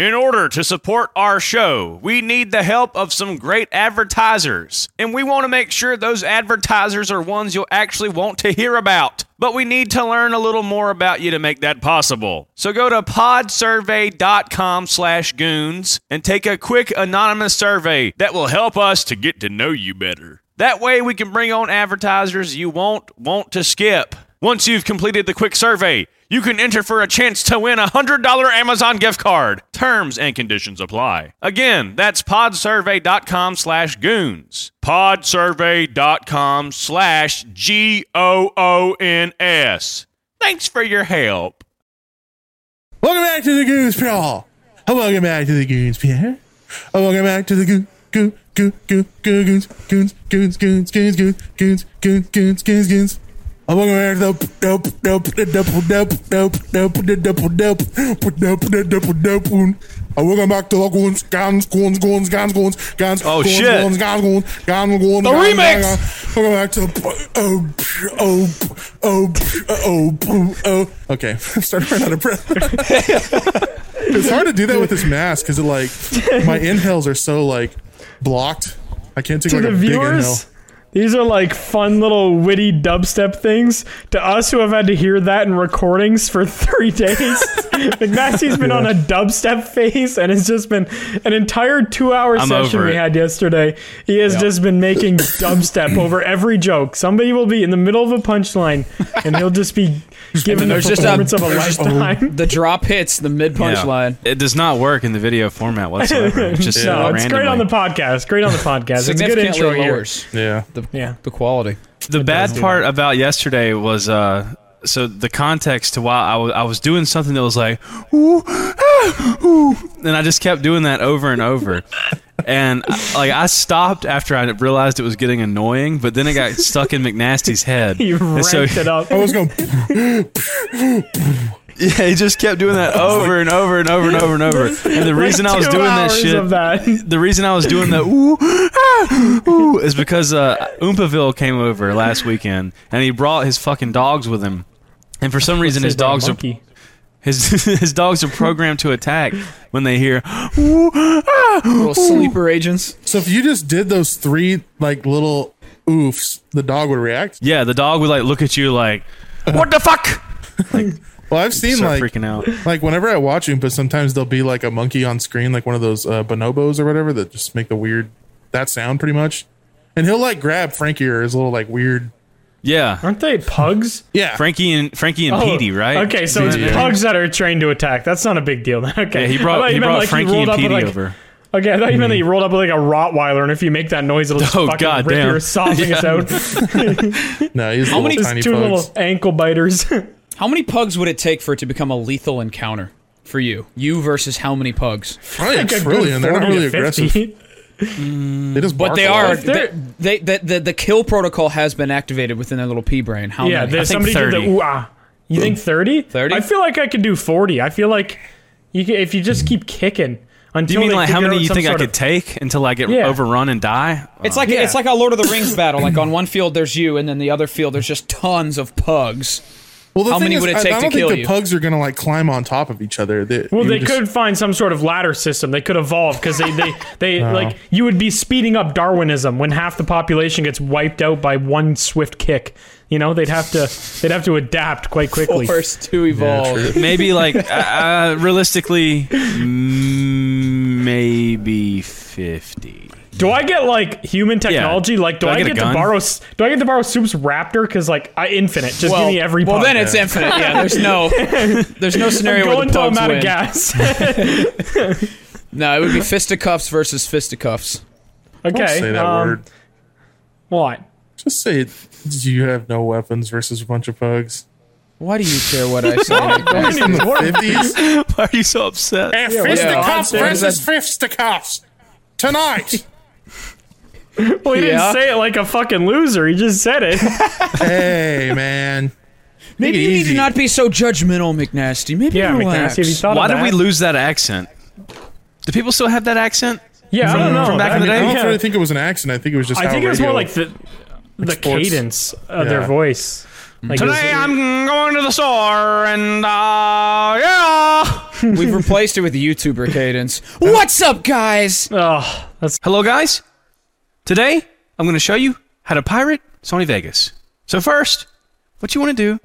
In order to support our show, we need the help of some great advertisers. And we want to make sure those advertisers are ones you'll actually want to hear about. But we need to learn a little more about you to make that possible. So go to podsurvey.com slash goons and take a quick anonymous survey that will help us to get to know you better. That way we can bring on advertisers you won't want to skip. Once you've completed the quick survey, you can enter for a chance to win a $100 Amazon gift card. Terms and conditions apply. Again, that's podsurvey.com slash goons. Podsurvey.com slash G O O N S. Thanks for your help. Welcome back to the Goons Paw. Oh, welcome back to the Goons Pierre. Oh, welcome back to the Goo Goo Goo Goo Goo Goons Goons Goons Goons Goons Goons Goons Goons Goons I'm gonna wear dope, dope, dope, the double, dope, dope, dope, the double, dope, dope, the double, dope. I'm going back to the guns, guns, guns, guns, guns, guns, guns. Oh guns, shit! Guns, guns, guns, guns, guns. The guns, remix. Guns, guns. I'm going back to the oh, oh, oh, oh, oh, oh. Okay, I'm starting to run out of breath. it's hard to do that with this mask because it like my inhales are so like blocked. I can't take to like a viewers? big inhale these are like fun little witty dubstep things. To us who have had to hear that in recordings for three days, McNasty's been on a dubstep phase, and it's just been an entire two-hour I'm session we had yesterday. He has just been making dubstep over every joke. Somebody will be in the middle of a punchline, and he'll just be giving the there's just a- of a there's just- lifetime. The drop hits the mid punchline. It does not work in the video format whatsoever. It's just No, it's great on the randomly. podcast. Great on the podcast. It's a good intro here. lowers Yeah, the, Yeah. the quality. The bad part about yesterday was uh so the context to why I was doing something that was like ooh, ah, ooh, and I just kept doing that over and over. And like I stopped after I realized it was getting annoying, but then it got stuck in McNasty's head. You And ranked so- it up. I was going. Yeah, he just kept doing that over and over and over and over and over. And the reason I was doing that shit that. the reason I was doing the ooh, ah, ooh is because uh, Oompaville came over last weekend and he brought his fucking dogs with him. And for some reason, his dogs are monkey. His his dogs are programmed to attack when they hear ooh, ah, Little sleeper agents. So if you just did those three like little oofs, the dog would react. yeah. The dog would like look at you like, what the fuck? Like, well, I've seen Start like freaking out. like whenever I watch Oompa, sometimes there'll be like a monkey on screen, like one of those uh, bonobos or whatever that just make the weird that sound pretty much. And he'll like grab Frankie or his little like weird. Yeah, Aren't they pugs? Yeah, Frankie and Frankie and Oh, Petey, right? Okay, so it's Yeah. pugs that are trained to attack. That's not a big deal. then. Okay, Yeah, he brought he brought like Frankie rolled and up with, Petey like- over. Okay, I thought you meant that you mm-hmm. rolled up with like a Rottweiler, and if you make that noise, it'll just Oh, fucking God rip damn. your esophagus out. no, he's How little many- Just tiny two pugs. little ankle biters. How many pugs would it take for it to become a lethal encounter for you? You versus how many pugs? Probably Like a trillion. They're not really 50. Aggressive. They just But they are. They're- They, they, the, the, the kill protocol has been activated within their little pea brain. How yeah, many? there's think somebody did the ooh ah. You think 30? 30? I feel like I could do 40. I feel like you can, if you just keep kicking until Do you mean like how many out you think I could of- take until I get Yeah. overrun and die? It's like Yeah. it's like a Lord of the Rings battle. Like on one field there's you, and then the other field there's just tons of pugs. Well, the How thing many is, would it I- take I to don't kill think you? the pugs are gonna like climb on top of each other. They, Well, they just- could find some sort of ladder system. They could evolve because they, they, they like you would be speeding up Darwinism when half the population gets wiped out by one swift kick. You know, they'd have to they'd have to adapt quite quickly. Forced to evolve. maybe like uh, uh, realistically mm, maybe 50 Do I get like human technology? Like, do, Do I I, get get, to borrow? Do I get to borrow Soup's Raptor? Because like, I infinite. Just well, give me every. well pug. then it's infinite. Yeah, there's no there's no scenario Go where the until I'm pugs out win. of gas. No, it would be fisticuffs versus fisticuffs. okay. Don't say that um, word. What? Just say do you have no weapons versus a bunch of pugs. Why do you care what I say? In the fifties, why are you so upset fisticuffs Yeah. versus fisticuffs tonight. Well, he Yeah. didn't say it like a fucking loser. He just said it. hey, man. Maybe it you need to not be so judgmental, McNasty. Maybe yeah, relax. McNasty. Have you thought why of did we lose that accent do people still have that accent Yeah, I don't know. from back in the day? I don't yeah. really think it was an accent. I think it was just. I how think it was more like the the exports. cadence of their voice. Like today it's- i'm going to the store and uh yeah We've replaced it with the YouTuber cadence. What's up, guys? Oh, that's Hello, guys. Today, I'm going to show you how to pirate Sony Vegas. So first, what you want to do?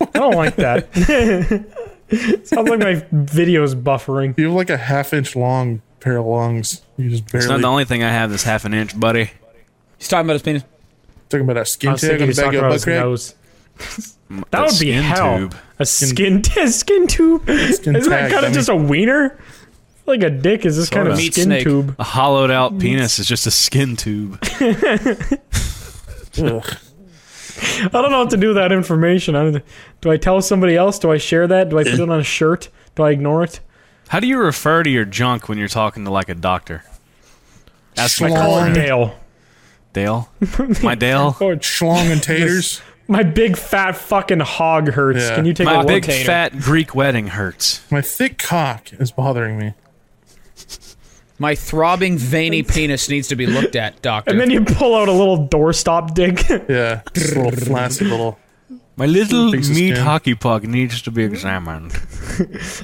I don't like that. Sounds like my video's buffering. You have like a half inch long pair of lungs. You just barely. It's not the only thing I have that's half an inch, buddy. He's talking about his penis. talking about that I skin was tag on the back talking of about his butt crack. nose. That That would be skin hell. tube. A skin, a skin tube. Skin Isn't that kind of just a wiener? Like a dick is this kind of Sorta. Meat skin snake. tube. A hollowed out mm. penis is just a skin tube. I don't know what to do with that information. I don't, do I tell somebody else? Do I share that? Do I put it on a shirt? Do I ignore it? How do you refer to your junk when you're talking to like a doctor? Ask my Schlong. Call girlfriend. it Dale. Dale. My Dale. Oh, Schlong and taters. my big fat fucking hog hurts. Yeah. Can you take My a look? big Tater. fat Greek wedding hurts. My thick cock is bothering me. My throbbing, veiny penis needs to be looked at, doctor. And then you pull out a little doorstop dick. Yeah, just a little flaccid little. My little meat hockey puck needs to be examined.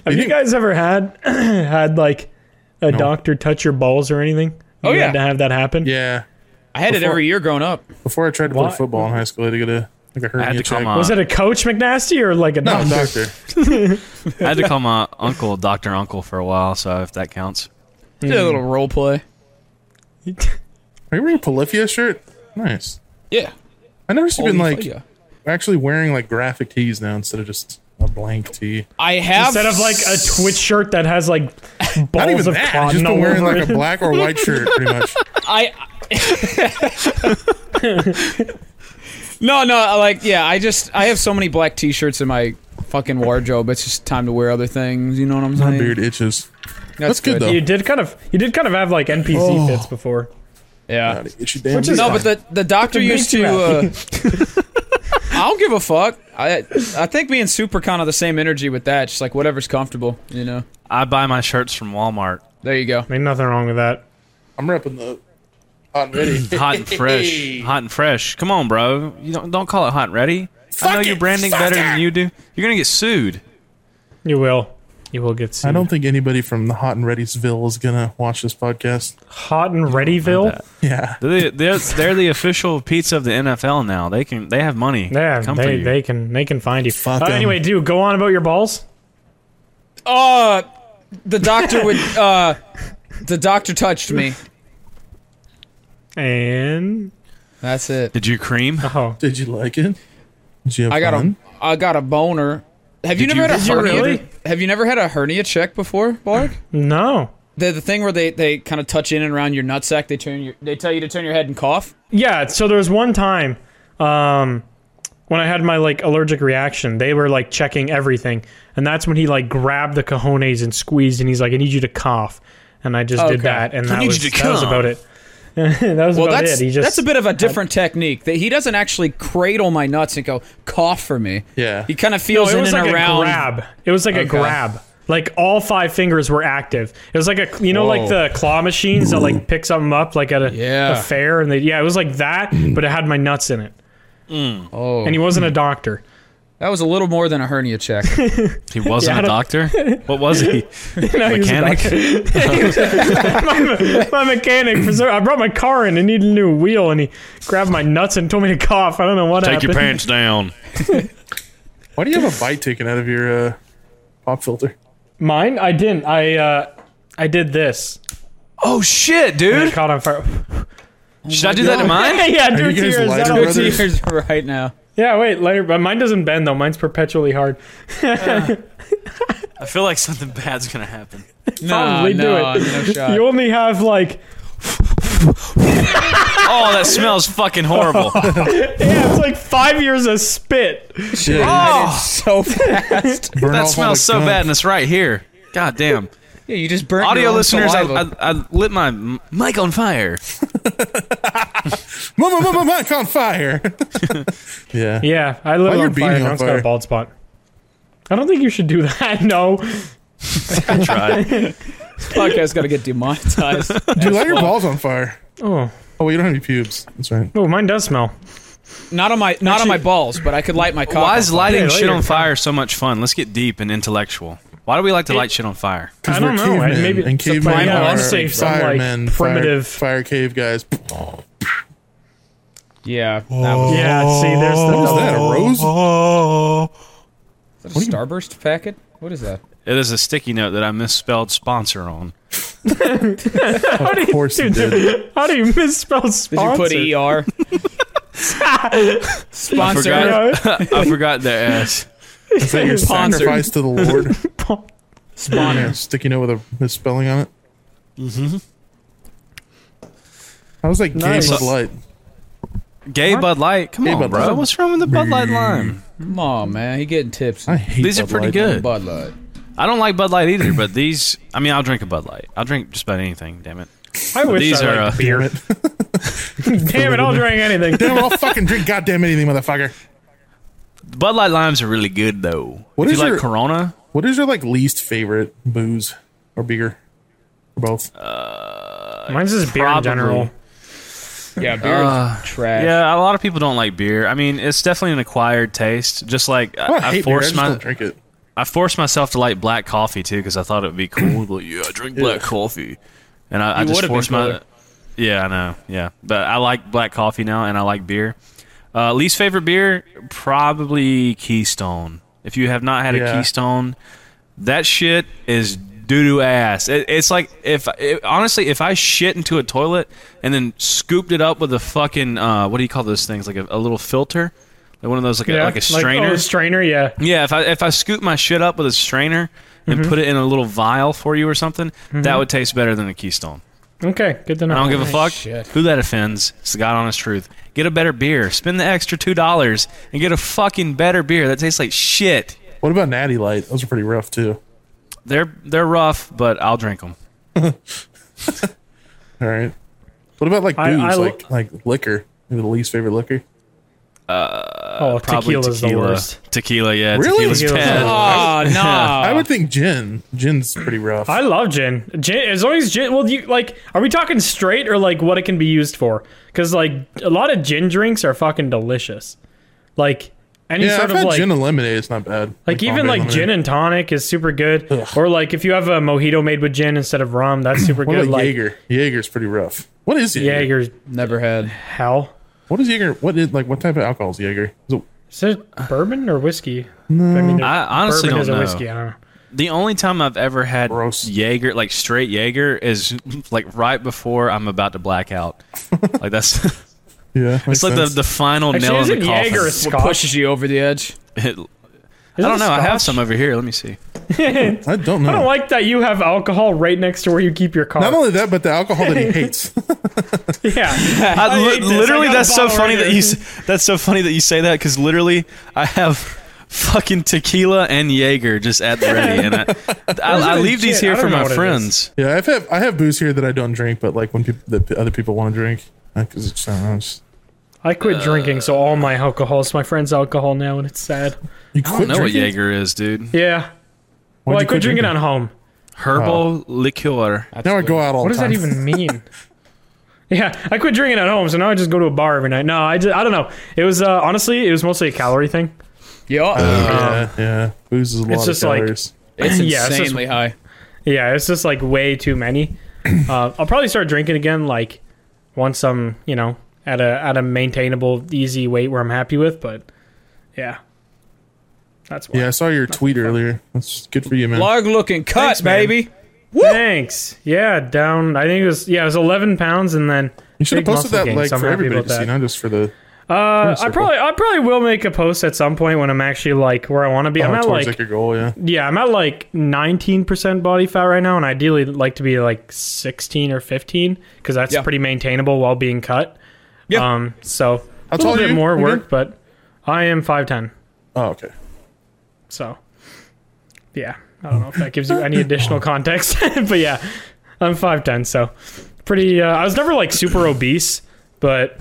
Have you guys ever had had like a doctor touch your balls or anything? Oh, You yeah. had to have that happen. Yeah. I had it every year growing up. Before I tried to Why- play football in high school, I had to get a like a I hernia had to check. call my, Was it a coach McNasty or like a no, doctor? doctor. I had to call my uncle Doctor Uncle for a while, so if that counts. Did a little hmm. role play. Are you wearing a Polyphia shirt? Nice. Yeah. I never see been like actually wearing like graphic tees now instead of just a blank tee. I have Instead of like a Twitch shirt that has like Not balls even of that. I've cotton just been all wearing like a black or white shirt, pretty much. I. no, no, like yeah, I just I have so many black T-shirts in my fucking wardrobe. It's just time to wear other things. You know what I'm saying? My saying? beard itches. That's, That's good, though. You did kind of you did kind of have like NPC Oh. fits before. Yeah. Gotta get you damn Which is- beard. No, but the the doctor Fucking used to. Uh, I don't give a fuck. I I think me and Super kind of the same energy with that. Just like whatever's comfortable, you know. I buy my shirts from Walmart. There you go. Ain't nothing wrong with that. I'm repping the hot and ready. Hot and fresh. Hot and fresh. Come on, bro. You don't don't call it hot and ready. I know Fuck you're branding better than you do. You're gonna get sued. You will. You will get sued. I don't think anybody from the Hot and Ready'sville is gonna watch this podcast. Hot and Readyville. Yeah. They're, they're, they're the official pizza of the NFL now. They can they have money. Yeah, Come they, they can they can find you. Fuck Uh, 'em. anyway, dude, go on about your balls. Uh, the doctor would. Uh, the doctor touched me. And That's it. Did you cream? oh, Did you like it? Did you have I got fun? a. I got a boner. Have you Did never you- had a hernia? really? Have you never had a hernia check before, Bark? no. the the thing where they, they kind of touch in and around your nutsack. They turn your. They tell you to turn your head and cough. Yeah, so there was one time um, when I had my like allergic reaction. They were like checking everything, and that's when he like grabbed the cojones and squeezed, and he's like, "I need you to cough," and I just did that, and that was you that was about it. that was Well, about that's it. He just that's a bit of a different technique. That he doesn't actually cradle my nuts and go cough for me. Yeah. He kind of no, feels it in was and like around. a grab. It was like a grab. Like all five fingers were active. It was like a you know like the claw machines that like pick something up like at a, Yeah. a fair, and they yeah, it was like that, but it had my nuts in it. Mm. Oh, And he wasn't a doctor. That was a little more than a hernia check. He wasn't Yeah, I a don't- doctor. What was he? No, he was a Mechanic. my, my mechanic for some, I brought my car in and needed a new wheel and he grabbed my nuts and told me to cough. I don't know what happened. Take happened. your pants down. Why do you have a bite taken out of your uh, pop filter? Mine? I didn't. I uh I did this. Oh shit, And it dude! caught on fire. Should I do that to mine? yeah, do you it to guys yours. lighter That'll- brothers? Two years right now. Yeah, wait, later. But mine doesn't bend though. Mine's perpetually hard. I feel like something bad's gonna happen. No, Probably do it. no shot. You only have like Oh, that smells fucking horrible. yeah, it's like five years of spit. Shit. Oh, so fast. That smells so gunk. bad, and it's right here. God damn. Yeah, you just burnt Audio your own listeners, I. I, I lit my mic on fire. Mama, mama, mic on fire. yeah. Yeah, I lit oh, Why on fire. beanie Now on it's got a bald spot. I don't think you should do that. No. I tried. podcast got to get demonetized. Dude, light your balls on fire. Oh, Oh, you don't have any pubes. That's right. oh, mine does smell. not on my not on my balls, but I could light my cock. Why is lighting Yeah, shit on fire. fire so much fun? Let's get deep and intellectual. Why do we like to light shit on fire? Because I we're don't know, cavemen, and maybe and some cavemen primal are instinct, some, like, firemen, fire- primitive- fire, cave guys. Yeah. That was, Yeah, see, there's the What was that? A rose? is that a Starburst packet? What is that? It is a sticky note that I misspelled sponsor on. How do Of you, course you dude, did. How do you misspell sponsor? Did you put ER? Sponsor. forgot. I forgot the S. Is that your Sponsored. sacrifice to the Lord? Spawner. Yeah, sticky note with a misspelling on it. Mm-hmm. I was like Nice. gay Bud Light. Gay Bud Light. Come Gay on, Bud bro. Light. What's wrong with the Bud Light lime? Come on, man. He getting tips. I hate These are Bud pretty Light. good. Bud Light. I don't like Bud Light either, but these. I mean, I'll drink a Bud Light. I'll drink just about anything. Damn it. I wish These I are, liked uh, beer. Damn it. Damn it, I'll drink anything. Damn it, I'll fucking drink goddamn anything, motherfucker. Bud Light limes are really good though. What if is you like your- Corona? What is your like least favorite booze or beer? Or both? Mine's just beer in Probably. general. Yeah, beer Uh, is trash. Yeah, a lot of people don't like beer. I mean, it's definitely an acquired taste. Just like I, don't I, I hate beer. I forced just my, don't drink it. I forced myself to like black coffee too because I thought it would be cool. like, yeah, I drink black Yeah. coffee, and I, I just would've been forced my. cooler. Yeah, I know. Yeah, but I like black coffee now, and I like beer. Uh, least favorite beer, probably Keystone. If you have not had a Keystone, that shit is doo doo ass. It, it's like if it, honestly, if I shit into a toilet and then scooped it up with a fucking uh, what do you call those things? Like a, a little filter, like one of those like a, like a strainer. oh, a strainer, yeah. Yeah, if I if I scoop my shit up with a strainer and Mm-hmm. put it in a little vial for you or something, that would taste better than a Keystone. Okay, good to know. I don't give a fuck shit. who that offends. It's the God honest truth. Get a better beer. Spend the extra two dollars and get a fucking better beer that tastes like shit. What about Natty Light? Those are pretty rough too. They're they're rough, but I'll drink them. All right. What about like I- booze, I lo- like like liquor? Maybe the least favorite liquor. Uh, Oh, Probably tequila's the tequila. worst. Tequila, yeah. Really? Tequila's Tequila's bad. the Oh, no. I would think gin. Gin's pretty rough. I love gin. Gin, as long as gin. Well, you like, are we talking straight or like what it can be used for? Because like a lot of gin drinks are fucking delicious. Like any yeah, sort I've of had like, gin and lemonade. It's not bad. like even like lemonade. gin and tonic is super good. Ugh. Or like if you have a mojito made with gin instead of rum, that's super What good. about Like Jaeger? Jaeger's pretty rough. What is Jaeger? Jaeger's Never had. hell. What is Jaeger? What is like? What type of alcohol is Jaeger? Is it, Is it bourbon or whiskey? I mean, I honestly bourbon don't is a know. whiskey. I don't know. The only time I've ever had Gross. Jaeger, like straight Jaeger, is like right before I'm about to black out. like that's yeah, it's like the, the final Actually, nail in the coffin. Jaeger a What pushes you over the edge? It- I don't know. I have some over here. Let me see. I don't know. I don't like that you have alcohol right next to where you keep your car. Not only that, but the alcohol that he hates. yeah. I, li- hate literally, I that's so bottle funny right that you. That's so funny that you say that because literally, I have fucking tequila and Jaeger just at the ready, and I, I, I leave these here for my friends. yeah, I've had I have booze here that I don't drink, but like when people that other people want to drink, because it's, I don't know, it's- I quit drinking, so all my alcohol is my friend's alcohol now, and it's sad. you quit I quit don't know what? Jaeger is, dude. Yeah. Why'd well, I you quit drinking at home. Herbal liqueur. Now I go out all What does that even mean? yeah, I quit drinking at home, so now I just go to a bar every night. No, I just, I don't know. It was uh, honestly, it was mostly a calorie thing. Yeah. yeah, yeah. Booze is a lot It's just of like- it's yeah, it's just- insanely high. Yeah, it's just like way too many. Uh, I'll probably start drinking again, like once I'm, you know, at a at a maintainable, easy weight where I'm happy with. But yeah, that's why. yeah, I saw your tweet earlier. That's good for you, man. Log looking cut, Thanks, man. baby. Thanks. Yeah, down. I think it was yeah, it was 11 pounds, and then you should have big posted that gain, like so for everybody about to see, not just for the. Uh, I probably I probably will make a post at some point when I'm actually like where I want to be. I'm Oh, at like like your goal, yeah. yeah, I'm at like 19% body fat right now, and ideally like to be like 16 or 15 because that's Yeah. pretty maintainable while being cut. Yeah. Um. So How a tall little bit you more again? work, but I am 5'10. Oh, okay. So yeah, I don't know if that gives you any additional context, but yeah, I'm 5'10. So pretty. Uh, I was never like super obese, but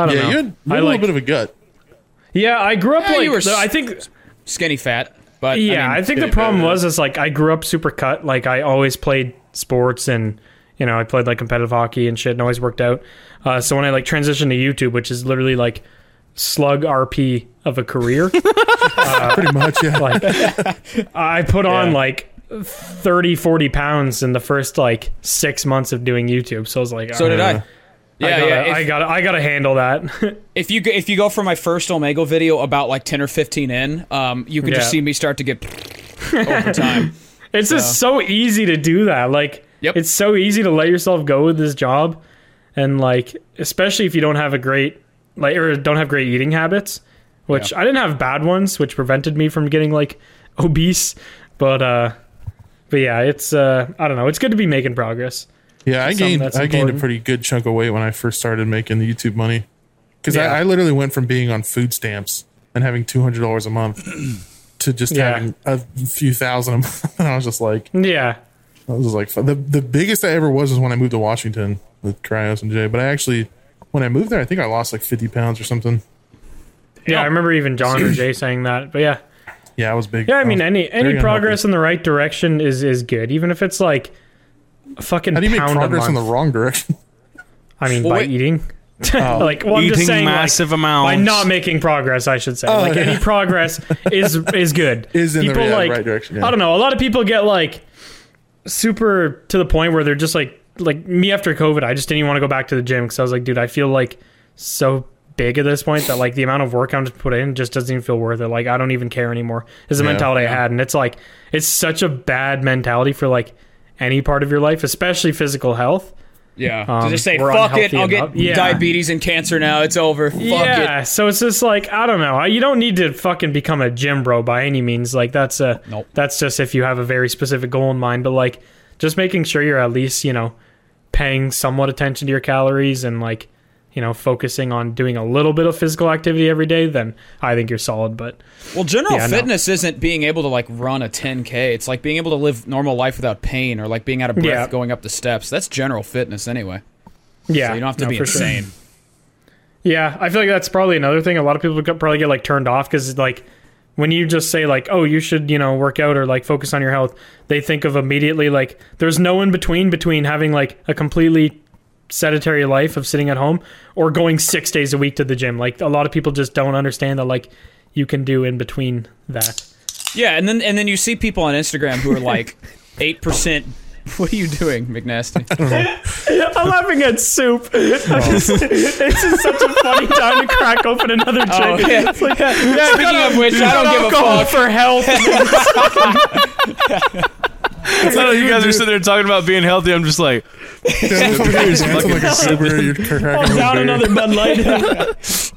I don't Yeah, know. you had, you had I a little like. bit of a gut. yeah, I grew up Yeah, like. you were the- s- I think Skinny fat. But Yeah, I, mean, think the problem was is like I grew up super cut. Like I always played sports and you know I played like competitive hockey and shit and always worked out. Uh, so when I like transitioned to YouTube, which is literally like slug RP of a career, Pretty much, yeah. like I put on Yeah. like 30, 40 pounds in the first like six months of doing YouTube. So I was like, So did I. "Uh, Yeah, I gotta, yeah. If, I gotta, I gotta handle that. if you go- if you go for my first Omegle video about like ten or fifteen in, um, you can Yeah. just see me start to get over time. It's just so easy to do that. Like, Yep. it's so easy to let yourself go with this job, and like, especially if you don't have a great like or don't have great eating habits. Which Yeah. I didn't have bad ones, which prevented me from getting like obese. But uh, but yeah, it's uh, I don't know. It's good to be making progress. Yeah, I gained that's I gained a pretty good chunk of weight when I first started making the YouTube money because Yeah. I, I literally went from being on food stamps and having two hundred dollars a month to just Yeah. having a few thousand a month. And I was just like, Yeah, I was like, the the biggest I ever was was when I moved to Washington with Kryoz and Jay. But I actually, when I moved there, I think I lost like fifty pounds or something. yeah. I remember even John or Jay saying that. But yeah, Yeah, I was big. Yeah, I was mean, any very any unhealthy. progress in the right direction is is good, even if it's like a fucking How do you make pound progress a in the wrong direction? I mean, Well, by wait- eating. Oh. like, well, I'm Eating just saying, like, massive amounts. by not making progress, I should say. Oh, like yeah. any progress is is good. Is in the people right- like right direction, yeah. I don't know. A lot of people get like super to the point where they're just like like me after COVID. I just didn't even want to go back to the gym because I was like, dude, I feel like so big at this point that like the amount of work I'm just put in just doesn't even feel worth it. Like I don't even care anymore. Is the Yeah. mentality I had, and it's like it's such a bad mentality for like any part of your life, especially physical health. Yeah, Um, to just say fuck it, I'll get. Yeah. diabetes and cancer now. It's over. Fuck it. yeah, so it's just like I don't know. You don't need to fucking become a gym bro by any means. Like that's a Nope. that's just if you have a very specific goal in mind. But like just making sure you're at least you know paying somewhat attention to your calories and like you know focusing on doing a little bit of physical activity every day. Then I think you're solid. But Well, general Yeah, no. fitness isn't being able to like run a 10k. It's like being able to live normal life without pain or like being out of breath Yeah. going up the steps. That's general fitness anyway. yeah, So you don't have to no, be for sure. insane. Yeah, I feel like that's probably another thing. A lot of people probably get like turned off because like when you just say like, oh, you should you know work out or like focus on your health, they think of immediately like there's no in between between having like a completely sedentary life of sitting at home or going six days a week to the gym. Like a lot of people just don't understand that like you can do in between that. Yeah, and then and then you see people on Instagram who are like eight percent. What are you doing, McNasty? I'm laughing at soup. Oh. Just, this is such a funny time to crack open another chicken. Oh, yeah. It's like, yeah, Speaking of which, I don't give a fuck. for health. So you guys are sitting there talking about being healthy. I'm just like, Yeah, it's like like a sober. You're cracking down another Bud Light.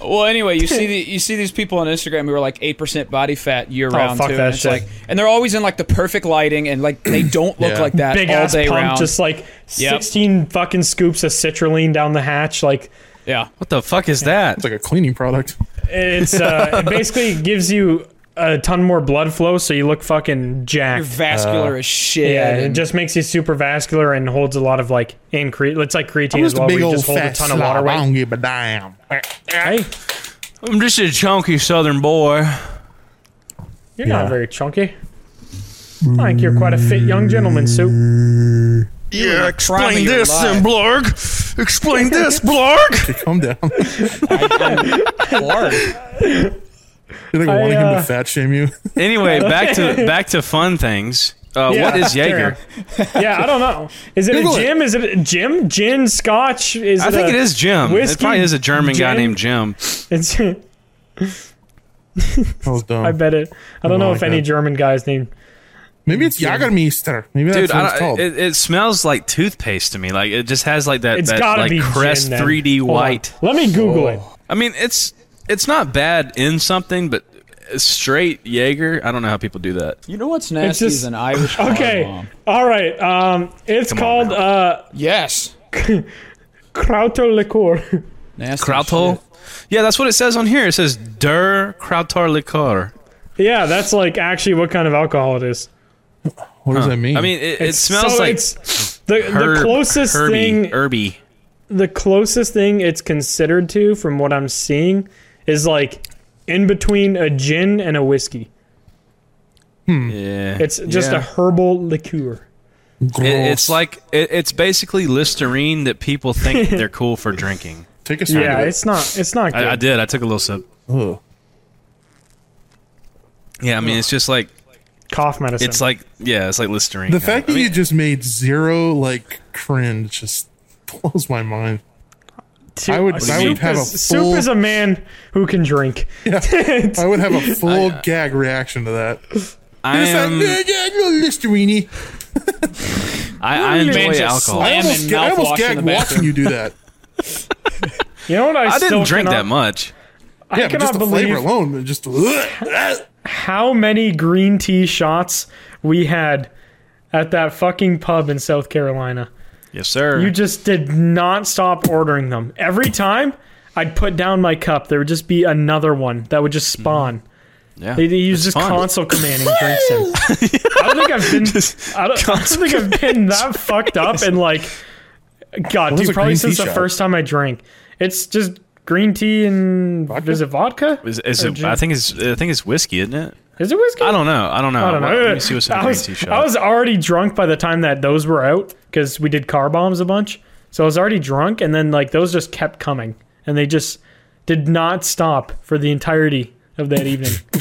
Well, anyway, you see the you see these people on Instagram who are like eight percent body fat year round fuck too. that and it's shit. like, and they're always in like the perfect lighting, and like they don't look Yeah. like that Big all ass day pump, round. just like Yep. 16 fucking scoops of citrulline down the hatch. Like yeah, what the fuck is that? It's like a cleaning product. it's uh, it basically gives you a ton more blood flow, so you look fucking you're jacked. vascular uh, as shit. yeah, it just makes you super vascular and holds a lot of like increase. It's like creatine I'm as just well, a where big you old just hold a fat ton of slob. water I don't give a damn. Hey, I'm just a chunky southern boy. you're Yeah. not very chunky. I think you're quite a fit young gentleman, Soup. Yeah, explain this, your life. Blorg. Explain this, Blorg. Okay, calm down. Hard. You're like I, wanting him uh, to fat shame you. Anyway, back to back to fun things. Uh, Yeah, what is Jaeger? fair. yeah, I don't know. Is it Google a it. gym? Is it a gym? Gin, Scotch? Is I it think it is Jim. whiskey, it probably is a German guy named Jim. It's. That was dumb. I bet it. I don't know like if any that. German guy's named. Maybe it's Jagermeister. Maybe that's Dude, what I it's don't, called. it, it smells like toothpaste to me. Like it just has like that, It's that gotta like be Crest gin, 3D Hold on. white. Let me Google it. I mean, it's it's not bad in something, but straight Jaeger. I don't know how people do that. You know what's nasty just- is an Irish Okay. bomb. All right. Um, it's Come called now. uh, Yes. Krauter liqueur. Nasty Krauthol. Yeah, that's what it says on here. It says Der Krautar Likör. yeah, that's like actually what kind of alcohol it is. what does that mean? I mean, it, it smells so like it's the herb, the closest herby, thing. herby. The closest thing it's considered to, from what I'm seeing, is like in between a gin and a whiskey. Hmm. Yeah, It's just yeah. a herbal liqueur. It- it's like it, it's basically Listerine that people think they're cool for drinking. take a swig Yeah, of it. it's not. It's not good. I, I did. I took a little sip. Ugh. Yeah, I mean, it's just like cough medicine. It's like yeah, it's like Listerine. The kinda. fact that I mean, you just made zero like cringe just blows my mind. Two- I would- uh, I would soup have a is, soup full- is a man who can drink. I would have a full gag reaction to that. I It's like, am. yeah, yeah, you Listerine. I, I enjoy Man just alcohol. I slammed- almost, and ga- I almost mouthwash gagged watching you do that. You know what? I, I still didn't drink cannot, that much. I Yeah, but cannot just the flavor believe alone, just how many green tea shots we had at that fucking pub in South Carolina. Yes, sir. You just did not stop ordering them. Every time I'd put down my cup, there would just be another one that would just spawn. yeah, He, he was it's just fun. console commanding drinks in. I don't think I've been. I don't, I don't think I've been that fucked up and like. God, dude, probably since the shot? first time I drank. It's just green tea and Vodka? is it vodka? Is, is it, gin? I think it's I think it's whiskey, isn't it? Is it whiskey? I don't know. I don't know. I don't know. Let me see what's in the green tea shot. I was already drunk by the time that those were out because we did car bombs a bunch. So I was already drunk, and then like those just kept coming, and they just did not stop for the entirety of that evening.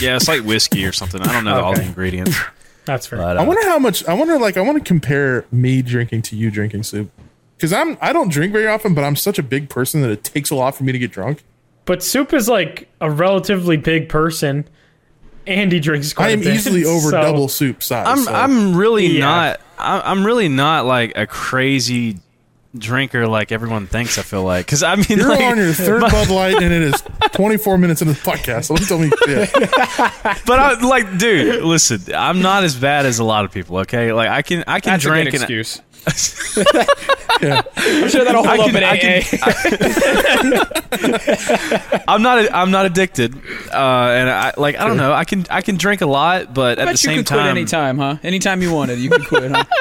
yeah, it's like whiskey or something. I don't know all the ingredients. That's fair. But, uh, I wonder how much. I wonder, like, I want to compare me drinking to you drinking soup, because I'm I don't drink very often, but I'm such a big person that it takes a lot for me to get drunk. But Soup is like a relatively big person, Andy drinks quite I am a bit. easily over so- double soup size. I'm so- I'm really Yeah. not. I'm I'm really not like a crazy drinker like everyone thinks. I feel like because I mean, You're like, on your third Bud Light, and it is 24 minutes into the podcast. So don't tell me shit. but I like, dude, listen, I'm not as bad as a lot of people. Okay, like I can I can That's a drink good and excuse. Yeah. I'm sure that'll hold I up can- in I AA. I'm not I'm not addicted. Uh, and I like I don't know. I can I can drink a lot, but at the you same quit time, anytime, huh? Anytime you wanted, you could quit, huh?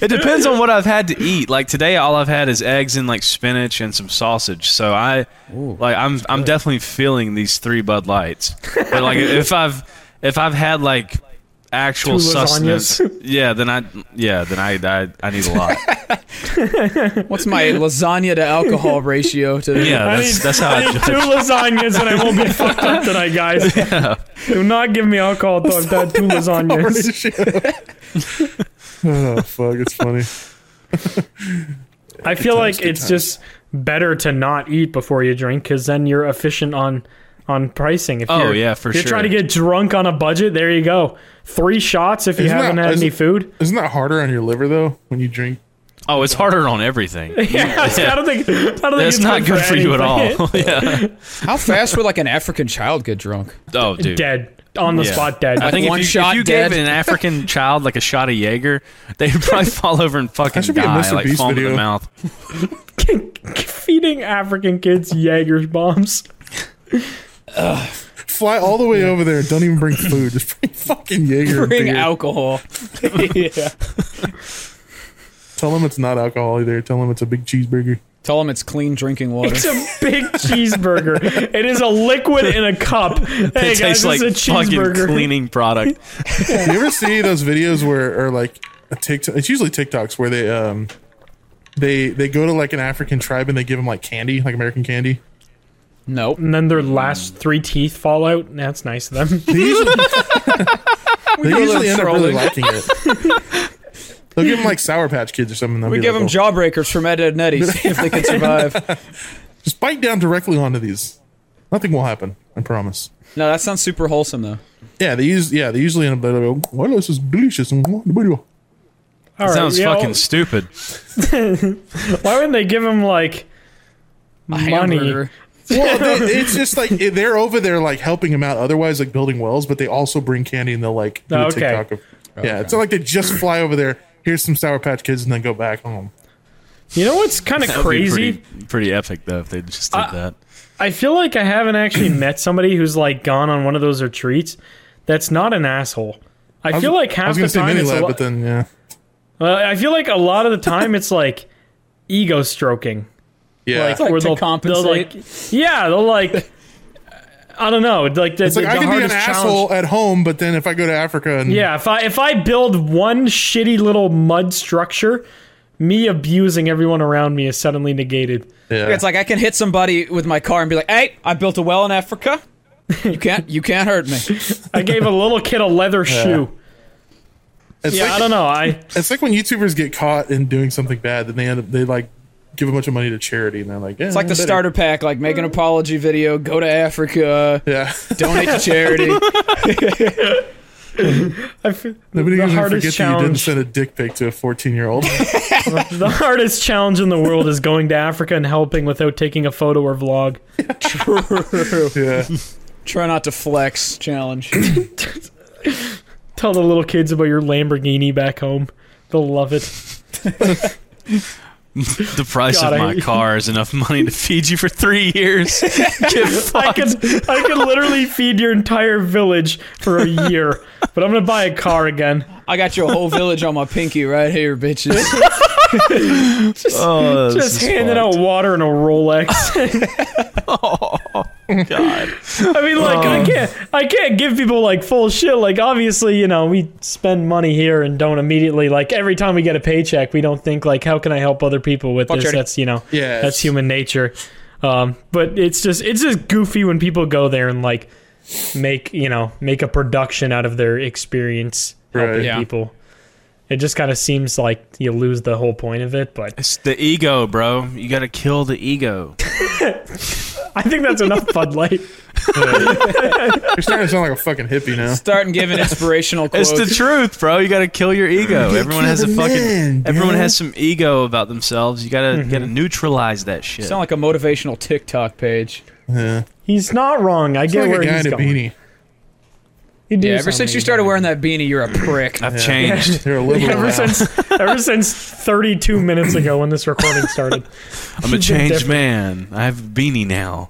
It depends on what I've had to eat. Like today, all I've had is eggs and like spinach and some sausage. So I like I'm I'm definitely feeling these three Bud Lights. But like if I've if I've had like actual Two lasagnas. sustenance, yeah, then I yeah then I I, I need a lot. What's my lasagna to alcohol ratio to Yeah, I that's need, that's how I I need judge. two lasagnas and I won't be fucked up tonight, guys. Do not give me alcohol until I've had two lasagnas. oh fuck, it's funny. I feel like it's times. just better to not eat before you drink because then you're efficient on on pricing. If Oh, you're, yeah, for if you're sure. trying to get drunk on a budget, there you go. Three shots if you Isn't haven't that- had any food. Isn't that harder on your liver though when you drink? Oh, it's harder on everything. Yeah, I don't think I don't think That's it's not good for you at all. yeah. How fast would like an African child get drunk? Oh, dude. Dead on the Yeah. spot, dead. I think One if you, shot if you dead. gave an African child like a shot of Jaeger, they'd probably fall over and fucking should be a die, Mr. like Beast foam in the mouth. feeding African kids Jaeger's bombs. Fly all the way over there. Don't even bring food. Just bring fucking Jaeger. and Bring beer. alcohol. yeah. Tell them it's not alcohol either. Tell them it's a big cheeseburger. Tell them it's clean drinking water. It's a big cheeseburger. It is a liquid in a cup. Hey It guys, tastes like this a fucking cheeseburger. cleaning product. you ever see those videos where, or like a TikTok? It's usually TikToks where they um they they go to like an African tribe and they give them like candy, like American candy. Nope. And then their last three teeth fall out. That's nice of them. They usually, they usually end up really trolling. liking it. They'll give them like Sour Patch Kids or something. They'll We be give like, them oh. jawbreakers from Ed, Ed and Eddy, see if they can survive. "Oh, Just bite down directly onto these. Nothing will happen. I promise. No, that sounds super wholesome though. Yeah, they use. Yeah, they usually end up. They go, "Well, this is delicious." and All right, Sounds yeah, fucking stupid. Why wouldn't they give him like money? hamburger. Well, they, it's just like they're over there like helping him out. Otherwise, like building wells, but they also bring candy and they'll like do a Okay. TikTok of. Yeah, it's not like they just fly over there. Here's some Sour Patch Kids and then go back home. You know what's kind of That would be crazy? Pretty, pretty epic though if they just did that. I feel like I haven't actually met somebody who's like gone on one of those retreats that's not an asshole. I, feel like I half was the say time mini it's a lab, lo- but then yeah, uh, I feel like a lot of the time it's like ego stroking. Yeah. Like, like where to they'll, compensate. they'll like yeah, they'll like I don't know, like the, it's like the I can be an challenge- asshole at home, but then if I go to Africa and Yeah, if I if I build one shitty little mud structure, me abusing everyone around me is suddenly negated. yeah. It's like I can hit somebody with my car and be like, "Hey, I built a well in Africa." You can't you can't hurt me. I gave a little kid a leather shoe. It's Yeah, like I don't know. I it's like when YouTubers get caught in doing something bad, then they end up they like give a bunch of money to charity, and they're like, yeah, It's like the better. starter pack, like make an apology video, go to Africa, Yeah, donate to charity. I feel, nobody the can hardest forget that you didn't send a dick pic to a 14 year old. The hardest challenge in the world is going to Africa and helping without taking a photo or vlog. True. yeah, Try not to flex challenge. Tell the little kids about your Lamborghini back home. They'll love it. The price God, of I- my car is enough money to feed you for three years. Get I fucked. could I could literally feed your entire village for a year, but I'm gonna buy a car again. I got your whole village on my pinky right here, bitches. Oh, Just handing fucked. out water and a Rolex. Oh. God. I mean, like I can't I can't give people like full shit. Like obviously, you know, we spend money here and don't immediately like every time we get a paycheck, we don't think like how can I help other people with this? charity. That's you know, Yeah, that's human nature. Um, but it's just it's just goofy when people go there and like make you know make a production out of their experience helping Right. Yeah. people. It just kind of seems like you lose the whole point of it, but It's the ego, bro. You got to kill the ego. I think that's enough Bud Light. you're starting to sound like a fucking hippie now. Starting giving inspirational quotes. It's the truth, bro. You got to kill your ego. Everyone has a fucking. man, everyone has some ego about themselves. You gotta mm-hmm. gotta neutralize that shit. Sound like a motivational TikTok page. Yeah, He's not wrong. I it's get like a where guy he's in a going. beanie. You do Yeah, ever since you started wearing that beanie, you're a prick. I've changed. You're a liberal ever now. since ever since 32 minutes ago when this recording started. I'm a changed man. I have a beanie now.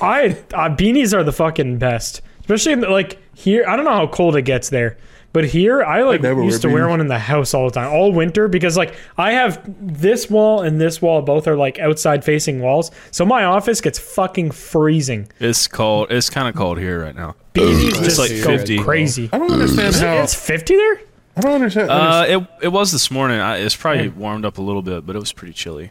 I uh, beanies are the fucking best, especially in the, like here. I don't know how cold it gets there, but here I like never used to wear wear one in the house all the time, all winter because like I have this wall and this wall both are like outside facing walls, so my office gets fucking freezing. It's cold. It's kind of cold here right now. Beanies It's just like go 50. crazy. I don't understand how. It's 50 there. I don't understand. Uh, it it was this morning. I, it's probably warmed up a little bit, but it was pretty chilly.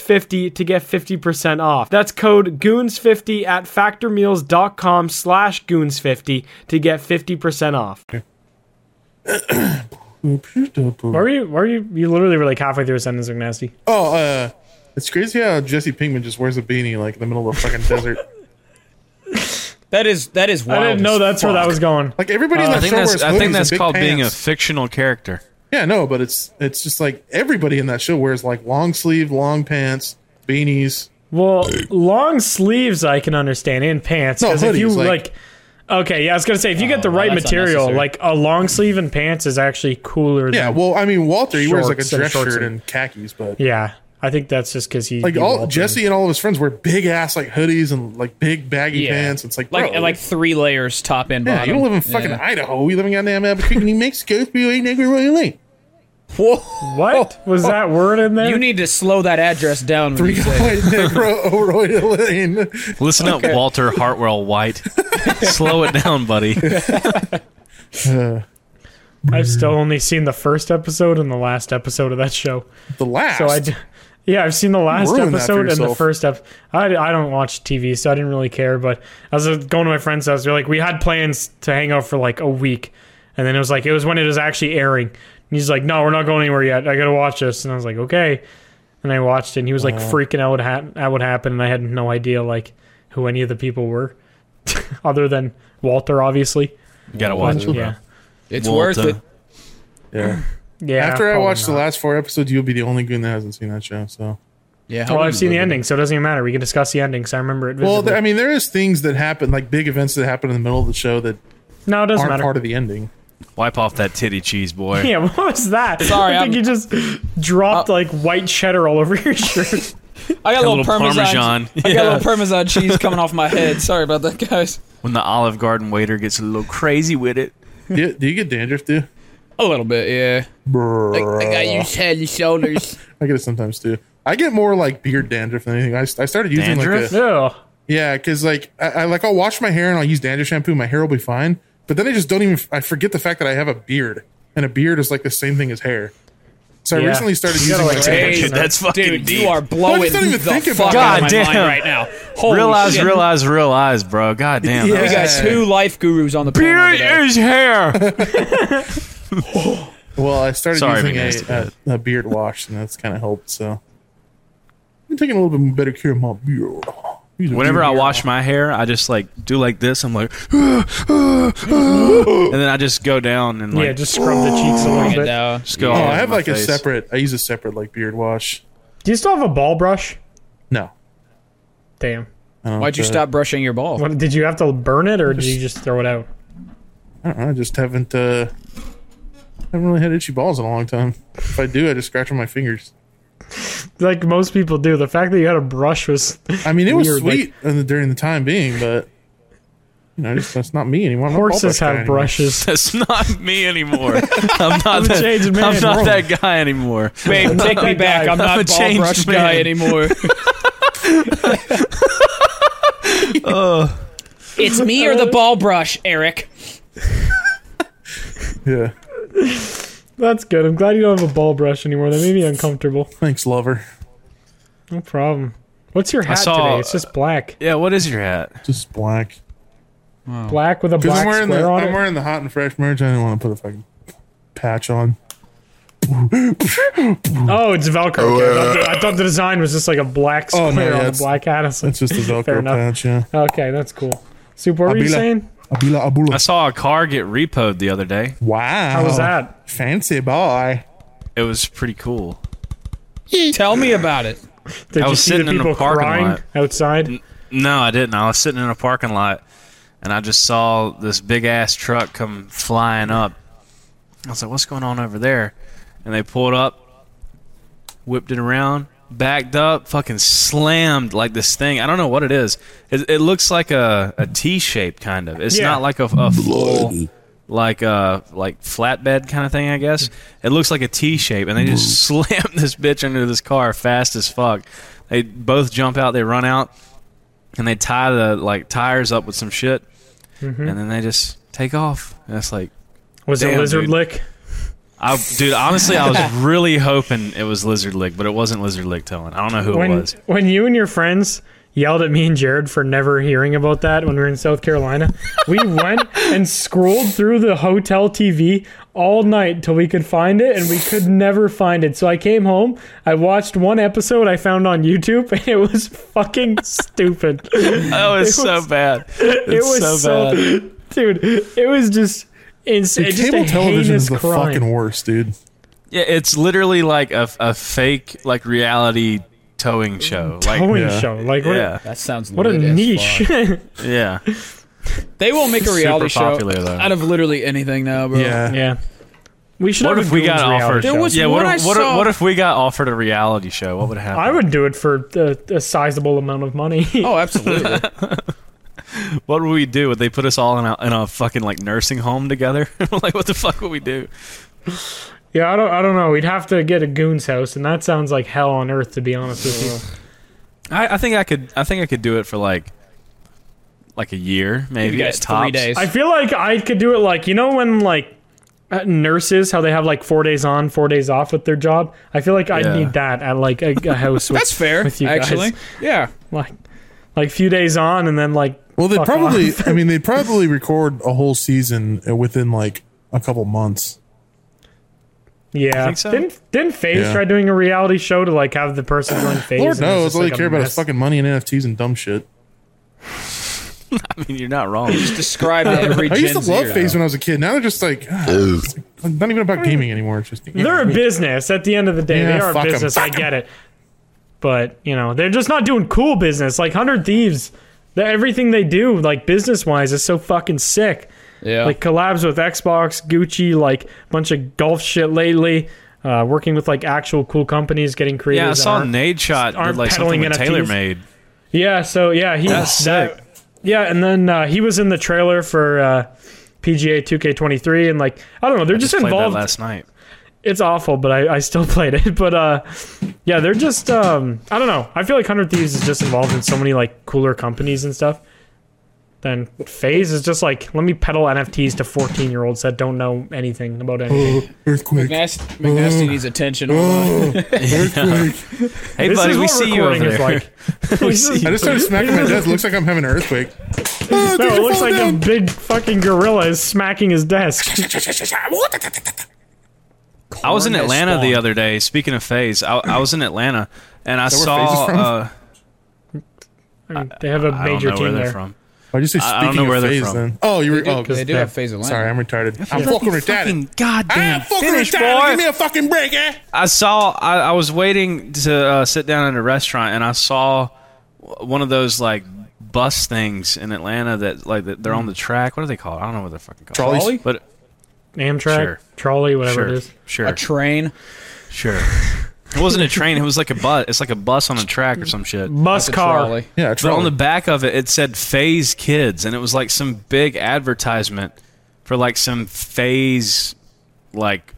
goons50 to get 50% off. That's code goons50 at factormeals.com slash goons50 to get 50% off. Why are you, why are you, you literally were like halfway through a sentence, nasty. Oh, uh, it's crazy how Jesse Pinkman just wears a beanie like in the middle of a fucking desert. That is that is wild. I didn't know as that's where that was going. Like everybody in I think show that's wears I think that's and big called being a fictional character. Yeah, no, but it's it's just like everybody in that show wears like long sleeve, long pants, beanies. Well, long sleeves I can understand and pants No, if you hoodies, like, like- okay, yeah, I was gonna say if you get oh, the right that's material, like a long sleeve and pants is actually cooler. Yeah, than, well, I mean Walter, he wears like a Shorts and dress shirt and- and khakis, but yeah. I think that's just because he like he all Walter. Jesse and all of his friends wear big ass like hoodies and like big baggy Yeah. pants. It's like like bro, like three layers top and yeah, bottom. you don't live in fucking Yeah. Idaho. You live in goddamn Albuquerque, New Mexico. It's really nigger really. Whoa. What was that word in there? You need to slow that address down. When Three you say it. Negro Lane. Listen up, Walter Hartwell White. Slow it down, buddy. I've still only seen the first episode and the last episode of that show. The last. So I, d- yeah, I've seen the last ruined that for episode and the first ep. I, I don't watch TV, so I didn't really care. But I was going to my friend's house. They're like, we had plans to hang out for like a week, and then it was like it was when it was actually airing. And he's like, no, we're not going anywhere yet. I gotta watch this, and I was like, okay. And I watched it, and he was like freaking out what ha- at what happened, and I had no idea like who any of the people were. other than Walter, obviously. You gotta watch it. Yeah. It's Walter. worth it. Yeah. Yeah. After I probably watch the last four episodes, you'll be the only goon that hasn't seen that show. So, Yeah. Well, I've seen the ending, so it doesn't even matter. We can discuss the ending, 'cause I remember it. well, vividly. I mean, there is things that happen, like big events that happen in the middle of the show that no, it doesn't aren't matter. part of the ending. Wipe off that titty cheese, boy. yeah, what was that? Sorry, I think I'm- you just dropped uh, like white cheddar all over your shirt. I got a A little, little parmesan. Parmesan. I got a little parmesan cheese coming off my head. Sorry about that, guys. When the Olive Garden waiter gets a little crazy with it. do, you, do you get dandruff, too? A little bit, yeah. Brrr. head and shoulders. I get it sometimes, too. I get more like beard dandruff than anything. I, I started using Dandruff? like a. Ugh. Yeah, because like I, I like I'll wash my hair and I'll use dandruff shampoo. My hair will be fine, but then I just don't even. I forget the fact that I have a beard, and a beard is like the same thing as hair. So I recently started You using like like, a- Hey, Dude, that's fucking Dude, deep. you are blowing I didn't even the think fuck about out of it. my God mind damn. right now. Holy real eyes, shit. real eyes, real eyes, bro. God damn. Yeah. We got two life gurus on the panel Beard today. is hair. well, I started Sorry, using a, about a, a beard wash, and that's kind of helped. So I'm taking a little bit better care of my beard. Use a Whenever I wash wash. my hair, I just like do like this. I'm like, and then I just go down and like yeah, just scrub the cheeks a little Bring bit. down. just go. oh, I have my like a separate. I use a separate like beard wash. Do you still have a ball brush? No, Damn. Why'd you uh, stop brushing your ball? What, did you have to burn it or did you just throw it out? I don't know. I just haven't. uh I haven't really had itchy balls in a long time. If I do, I just scratch on my fingers. Like most people do. The fact that you had a brush was I mean, it was Weird, like- sweet in the, during the time being, but you know, just, that's not me anymore. I'm not a ball horses brush guy have anymore. brushes. That's not me anymore. I'm not I'm a that. man. I'm not Whoa. that guy anymore. Babe, take me back. I'm I'm a not ball changed brush man. guy anymore. It's me or the ball brush, Eric. Yeah. That's good. I'm glad you don't have a ball brush anymore. That made me uncomfortable. Thanks, lover. No problem. What's your hat saw- today? It's just black. Yeah, what is your hat? Just black. Black with a Because black I'm wearing square the on I'm it. wearing the hot and fresh merch. I didn't want to put a fucking patch on. Oh, it's Velcro. Okay, I, thought the, I thought the design was just like a black Oh, square no, yeah, on a it's- black hat. I was like, It's just a Fair Velcro enough. patch. Yeah. Okay, that's cool. Super, what were you Abila. saying? Abila I saw a car get repoed the other day. Wow. How was that? Fancy boy. It was pretty cool. Tell me about it. Did I you was see the sitting in a people parking crying lot. outside? No, I didn't. I was sitting in a parking lot and I just saw this big ass truck come flying up. I was like, what's going on over there? And they pulled up, whipped it around, backed up, fucking slammed like this thing. I don't know what it is. It, it looks like a, a T shape, kind of. It's Yeah. not like a, a full. Like a like flatbed kind of thing, I guess. It looks like a T shape, and they just slammed this bitch under this car fast as fuck. They both jump out, they run out, and they tie the like tires up with some shit, Mm-hmm. and then they just take off. And it's like, Was it lizard dude. lick? I, dude, honestly, I was really hoping it was Lizard Lick, but it wasn't Lizard Lick telling. I don't know who When it was. when you and your friends yelled at me and Jared for never hearing about that when we were in South Carolina, we went and scrolled through the hotel TV all night till we could find it, and we could never find it. So I came home, I watched one episode I found on YouTube, and it was fucking stupid. Oh, was so was- bad. it was so so, bad. dude. It was just insane. Dude, just cable a television is the crime. fucking worst, dude. Yeah, it's literally like a, a fake like reality towing show. Like, towing yeah. show. Like what? yeah, That sounds What a niche. yeah. They will make a Super reality show though. out of literally anything now, bro. Yeah. yeah. We should What have if a we got offered? show. There was yeah, one what, I if, what, if, saw- what if we got offered a reality show? What would happen? I would do it for a, a sizable amount of money. Oh, absolutely. What would we do? Would they put us all in a, in a fucking like nursing home together? like, what the fuck would we do? yeah, I don't. I don't know. We'd have to get a goon's house, and that sounds like hell on earth, to be honest with you. I, I think I could. I think I could do it for like, like a year, maybe. You guys, tops. three days. I feel like I could do it like you know when like uh, nurses how they have like four days on, four days off with their job. I feel like I'd Yeah. need that at like a, a house. With, That's fair, with you guys. actually. Yeah. Like, like few days on, and then like. Well, they fuck probably. I mean, they probably record a whole season uh, within like a couple months. Yeah. think so. Didn't didn't FaZe Yeah. try doing a reality show to like have the person join FaZe? Lord and it was knows, all they like, a care about is fucking money and NFTs and dumb shit. I mean, you're not wrong. Just describe every. I used to love Zer, FaZe though. when I was a kid. Now they're just like, ah, like, not even about gaming anymore. It's just They're a business. At the end of the day, Yeah, they are a fuck 'em. business. I get it. But, you know, they're just not doing cool business. Like 100 Thieves, the, everything they do, like business wise, is so fucking sick. Yeah. Like collabs with Xbox, Gucci, like a bunch of golf shit lately. Uh, working with like actual cool companies, getting creators. Yeah, I saw aren't- Nadeshot did aren't like something peddling with NFTs. TaylorMade. Yeah, so yeah, he That's that- sick. yeah, and then uh, he was in the trailer for uh, PGA 2K23, and like I don't know, they're I just, just played that involved. last night. It's awful, but I, I still played it. But uh, yeah, they're just um, I don't know. I feel like Hundred Thieves is just involved in so many like cooler companies and stuff. Then FaZe is just like let me peddle NFTs to 14 year olds that don't know anything about anything. Oh, earthquake. McNasty, McNasty needs attention. Oh, earthquake. Hey, this buddy, we see you over there. like. we see you. I just started smacking my desk. Looks like I'm having an earthquake. Oh, No, it looks fell like a big fucking gorilla is smacking his desk. I was in Corn has Atlanta the other day. Speaking of FaZe, I, I was in Atlanta and I saw. FaZe? Uh, I mean, they have a I major team there. from. Why'd you say I- I speaking don't know of where they're from. then? Oh, you were. They do, Oh, they do have FaZe Atlanta. sorry, I'm retarded. I'm fucking retarded. Fucking goddamn I'm fucking finish, retarded. boy. Give me a fucking break, eh? I saw. I, I was waiting to uh, sit down at a restaurant, and I saw one of those like bus things in Atlanta that like that they're on the track. What are they called? I don't know what they're fucking called. Trolleys? Trolley? But Amtrak, Sure. trolley, whatever sure, it is. sure, A train. sure. It wasn't a train. It was like a bus. It's like a bus on a track or some shit. Bus That's a car. trolley. Yeah, But trolley. on the back of it, it said FaZe Kids, and it was like some big advertisement for like some FaZe like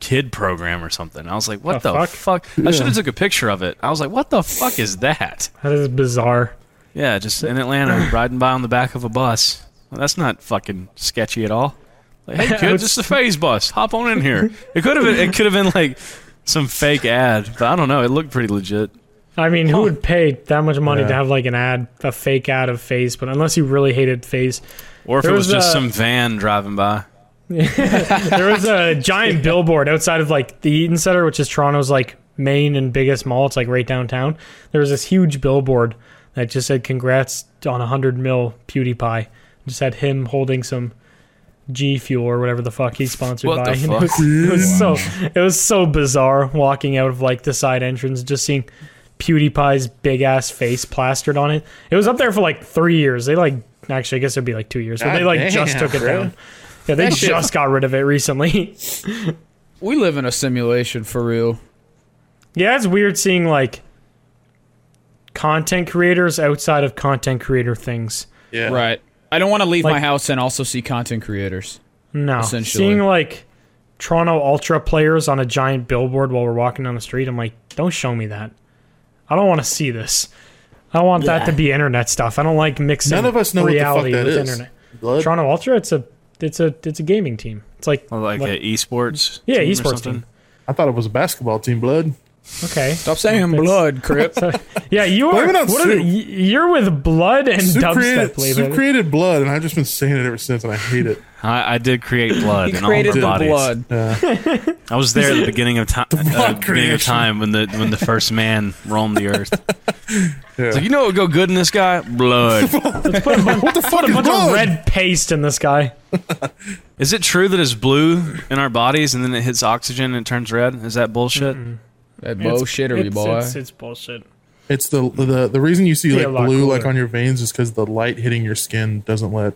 kid program or something. I was like, what The the, fuck? fuck? I should have took a picture of it. I was like, what the fuck is that? That is bizarre. Yeah, just in Atlanta, riding by on the back of a bus. Well, that's not fucking sketchy at all. Like, hey kids, it's the FaZe bus. Hop on in here. It could have been. It could have been like some fake ad, but I don't know. It looked pretty legit. I mean, who would pay that much money Yeah. to have like an ad, a fake ad of FaZe? But unless you really hated FaZe, Or if There it was was just a- some van driving by. there was a giant billboard outside of like the Eaton Center, which is Toronto's like main and biggest mall. It's like right downtown. There was this huge billboard that just said "Congrats on a hundred mil PewDiePie." Just had him holding some G Fuel or whatever the fuck he's sponsored What by. the And it, fuck? was, it was so it was so bizarre walking out of like the side entrance, just seeing PewDiePie's big ass face plastered on it. It was up there for like three years. They like actually, I guess it'd be like two years, but they God like just took it bro. down. Yeah, they That shit- just got rid of it recently. We live in a simulation for real. Yeah, it's weird seeing like content creators outside of content creator things. yeah. Right. I don't want to leave Like- my house and also see content creators. No, Essentially. seeing like Toronto Ultra players on a giant billboard while we're walking down the street, I'm like, don't show me that. I don't want to see this. I don't want that to be internet stuff. I don't like mixing. None of us know what the fuck reality that with is. internet. Blood? Toronto Ultra, it's a it's a it's a gaming team. It's like Or like what- a esports. Yeah, team esports something. team. I thought it was a basketball team, blood. Okay. Stop saying That's- blood, Crip. Yeah, you are. Blame it on What are the, you're with blood and Soup dubstep. created, Believe Soup it. created blood, and I've just been saying it ever since, and I hate it. I, I did create blood he in all of created our the bodies. blood. I was there at the beginning of time. Uh, blood beginning of time when the when the first man roamed the earth. Yeah. It's like you know what would go good in this guy? Blood. what the fuck Put a is bunch of red paste in this guy. Is it true that it's blue in our bodies and then it hits oxygen and it turns red? Is that bullshit? That It's- bullshittery, it's, boy. It's, it's bullshit. It's the the the reason you see Be like a lot blue like on your veins is because the light hitting your skin doesn't let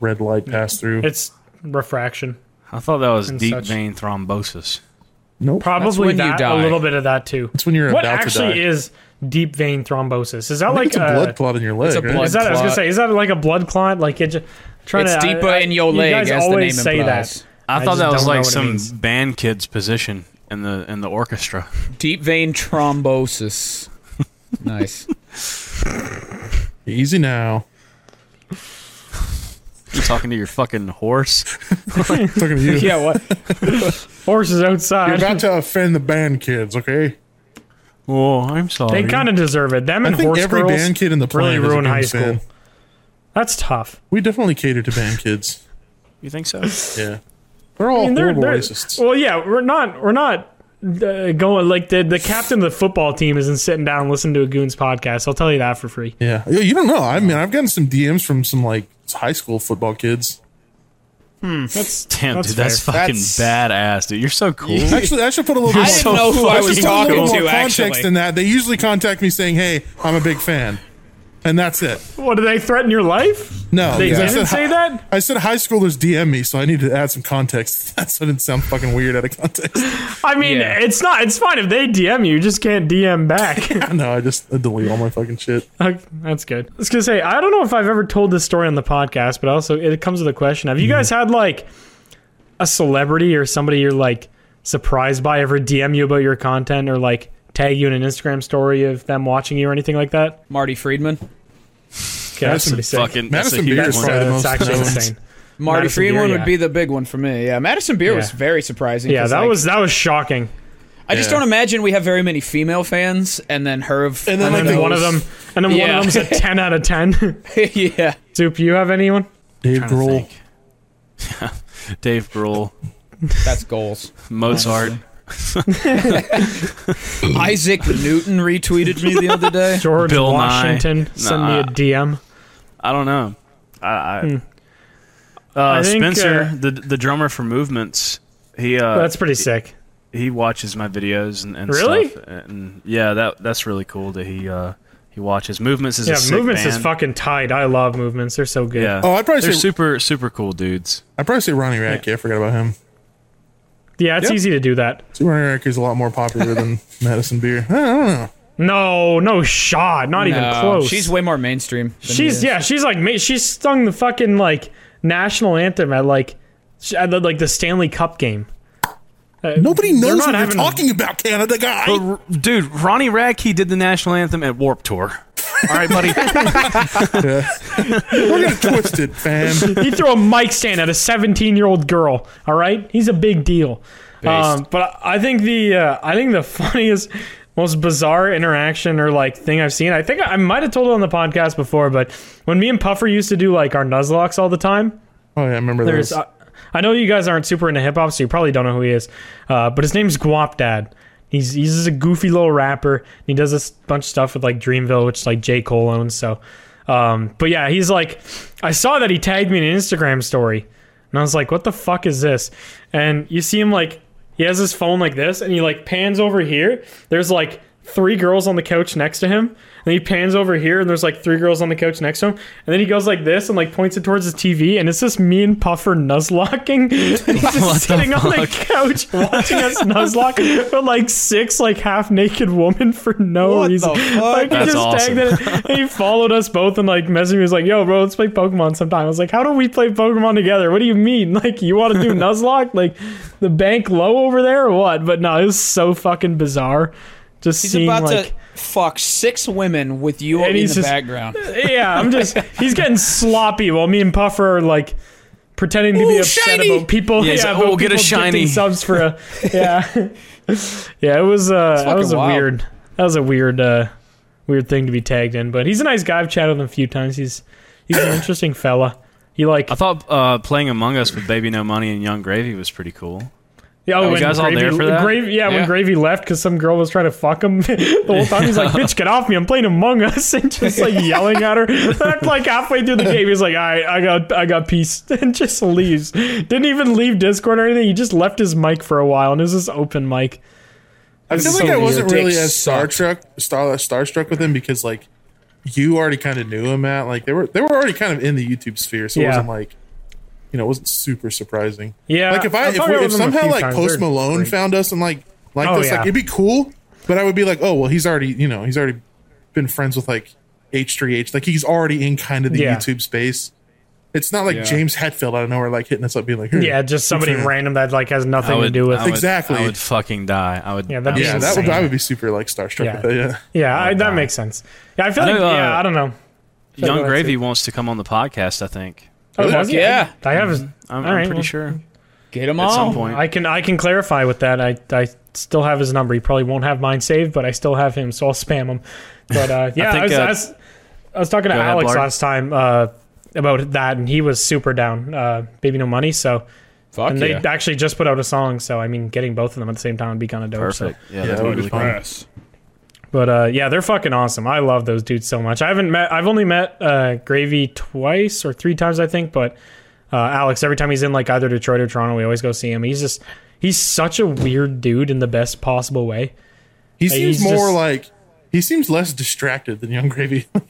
red light pass through. It's refraction. I thought that was deep such. vein thrombosis. nope. Probably when you that. A little bit of that too. It's when you're What about actually to die. is deep vein thrombosis? Is that I like it's a uh, blood clot in your leg. a right? blood Is that I was gonna say? Is that like a blood clot? Like it? Just, trying It's to, deeper I- I- in your leg. you guys as the name always say implies. that. I, I thought that was like some band kid's position in the in the orchestra. Deep vein thrombosis. nice. Easy now. You're talking to your fucking horse? Talking to you. Yeah, what? Horses outside. You're about to offend the band kids, okay? Oh, I'm sorry. They kind of deserve it. Them I and think horse every girls band kid in the really planet is a ruined high school. fan. That's tough. We definitely cater to band kids. You think so? Yeah. They're all I mean, they're, they're- racists. Well, yeah, we're not we're not uh, going like the the captain of the football team isn't sitting down and listening to a Goons podcast. I'll tell you that for free. Yeah, Yeah, you don't know. I mean, I've gotten some DMs from some like high school football kids. That's Damn, that's dude, that's fucking That's- baddass, dude. You're so cool. Actually, I should put a little I didn't more. know who I I was should put a little talking more to. context Actually, in that. They usually contact me saying, "Hey, I'm a big fan," and that's it. What do they threaten your life? No, They 'cause I didn't said say that. I said high schoolers DM me, so I need to add some context. That's what it sound fucking weird out of context. I mean, Yeah. it's not. It's fine if they DM you. You just can't DM back. no, I just I delete all my fucking shit. Okay, That's good. I was gonna say I don't know if I've ever told this story on the podcast, but also it comes with a question. Have you guys mm-hmm. had like a celebrity or somebody you're like surprised by ever DM you about your content or like tag you in an Instagram story of them watching you or anything like that? Marty Friedman. Okay, that's Madison pretty sick. Fucking Madison huge Beer is probably the That's most actually known. insane. Marty Madison Friedman Beer, would yeah. be the big one for me. Yeah, Madison Beer was very surprising. Yeah, 'cause, that like, was that was shocking. I just Yeah. don't imagine we have very many female fans, and then her. And then, And like, then the- one of them, and then one of them's a ten out of ten. yeah, Soup, you have anyone? Dave Trying to Grohl. think. Dave Grohl, that's goals. Mozart. Isaac Newton retweeted me the other day. George Bill Nye. Washington sent me a DM. I don't know. I, I, uh, Hmm. I think, Spencer, uh, the the drummer for Movements, he uh, That's pretty sick. he watches my videos and, and Really? stuff. And yeah, that that's really cool that he uh, he watches Movements. Is Yeah, a sick movements band. is fucking tight. I love movements. They're so good. Yeah. Oh, I'd probably They're say super super cool dudes. I'd probably say Ronnie Radke. I forgot about him. Yeah, it's Yep. easy to do that. See, Ronnie Radke is a lot more popular than Madison Beer. I don't know. No, no shot. Not even close. She's way more mainstream. than she's yeah. She's like she's sung the fucking like national anthem at like at the, like the Stanley Cup game. Uh, Nobody knows not what you're having- talking about, Canada guy. But, dude, Ronnie Radke did the national anthem at Warp Tour. All right, buddy. We're gonna twist it, fam. he threw a mic stand at a 17 year old girl. All right, he's a big deal. Um, but I think the uh, I think the funniest, most bizarre interaction or like thing I've seen. I think I might have told it on the podcast before, but when me and Puffer used to do like our Nuzlockes all the time, Oh yeah, I remember there's. those. Uh, I know you guys aren't super into hip hop, so you probably don't know who he is. Uh, but his name's Guapdad. He's he's just a goofy little rapper. He does this bunch of stuff with like Dreamville, which like J Cole owns. So, um, but yeah, he's like, I saw that he tagged me in an Instagram story, and I was like, what the fuck is this? And you see him like he has his phone like this, and he like pans over here. There's like three girls on the couch next to him. And he pans over here, and there's like three girls on the couch next to him. And then he goes like this and like points it towards his TV, and it's just me and Puffer nuzlocking. He's just sitting on the couch watching us nuzlock with like six like half naked women for no What reason. fuck? Like he That's just awesome. tagged it. And he followed us both and like messaged me. He was like, "Yo, bro, let's play Pokemon sometime." I was like, "How do we play Pokemon together? What do you mean? Like you want to do nuzlocke? Like the bank low over there or what?" But no, it was so fucking bizarre. Just He's seeing about like. to fuck six women with you in the just- background. yeah, I'm just he's getting sloppy while me and Puffer are like pretending to be upset shiny! about people. Yeah, he's Yeah, like, about "Oh, get a shiny." subs for a yeah, yeah. It was uh, that was a wild. weird, that was a weird, uh, weird thing to be tagged in. But he's a nice guy. I've chatted with him a few times. He's he's an interesting fella. He like I thought uh, playing Among Us with Baby No Money and Yung Gravy was pretty cool. Yeah, you when guys all Gravy, there for that? Gravy, yeah, when Gravy left because some girl was trying to fuck him the whole time. He's like, "Bitch, get off me! I'm playing Among Us," and just like yelling at her. Then, like halfway through the game, he's like, "All right, I got, I got peace," and just leaves. Didn't even leave Discord or anything. He just left his mic for a while, and it was this open mic. I feel so like I wasn't really Dick as sucked. starstruck, star, starstruck with him because like you already kind of knew him, at Like they were they were already kind of in the YouTube sphere, so it wasn't like you know it wasn't super surprising. Yeah, like if I I've if, we, if with him a somehow like times. Post They're Malone great. found us and like like Oh, this, yeah. like it'd be cool. But I would be like, oh well, he's already you know he's already been friends with like H3H, like he's already in kind of the Yeah. YouTube space. It's not like Yeah. James Hetfield out of nowhere like hitting us up being like, "Here, Yeah, just somebody random that like has nothing would, to do with. I would- Exactly. I would fucking die. I would. Yeah, that'd be yeah, I that would. I would be super like starstruck Yeah. with that. Yeah. yeah, I, that makes sense. Yeah, I feel I like know, uh, yeah, I don't know. Yung Gravy wants to come on the podcast. I think. Oh, does he? yeah. I have his. I'm, I'm right, pretty well, sure Get him at on. some point. I can I can clarify with that. I I still have his number. He probably won't have mine saved, but I still have him, so I'll spam him. But uh, yeah, I, think, was, uh, I, was, I was talking to go ahead, Alex last time uh, about that, and he was super down. Uh, Baby No Money. So Fuck and yeah. they actually just put out a song. So I mean, getting both of them at the same time would be kind of dope. so. Perfect. Yeah, Yeah, that'd that be would be really fun. But uh, yeah, they're fucking awesome. I love those dudes so much. I haven't met. I've only met uh, Gravy twice or three times, I think. But uh, Alex, every time he's in like either Detroit or Toronto, we always go see him. He's just he's such a weird dude in the best possible way. He seems more just- like he seems less distracted than Yung Gravy. I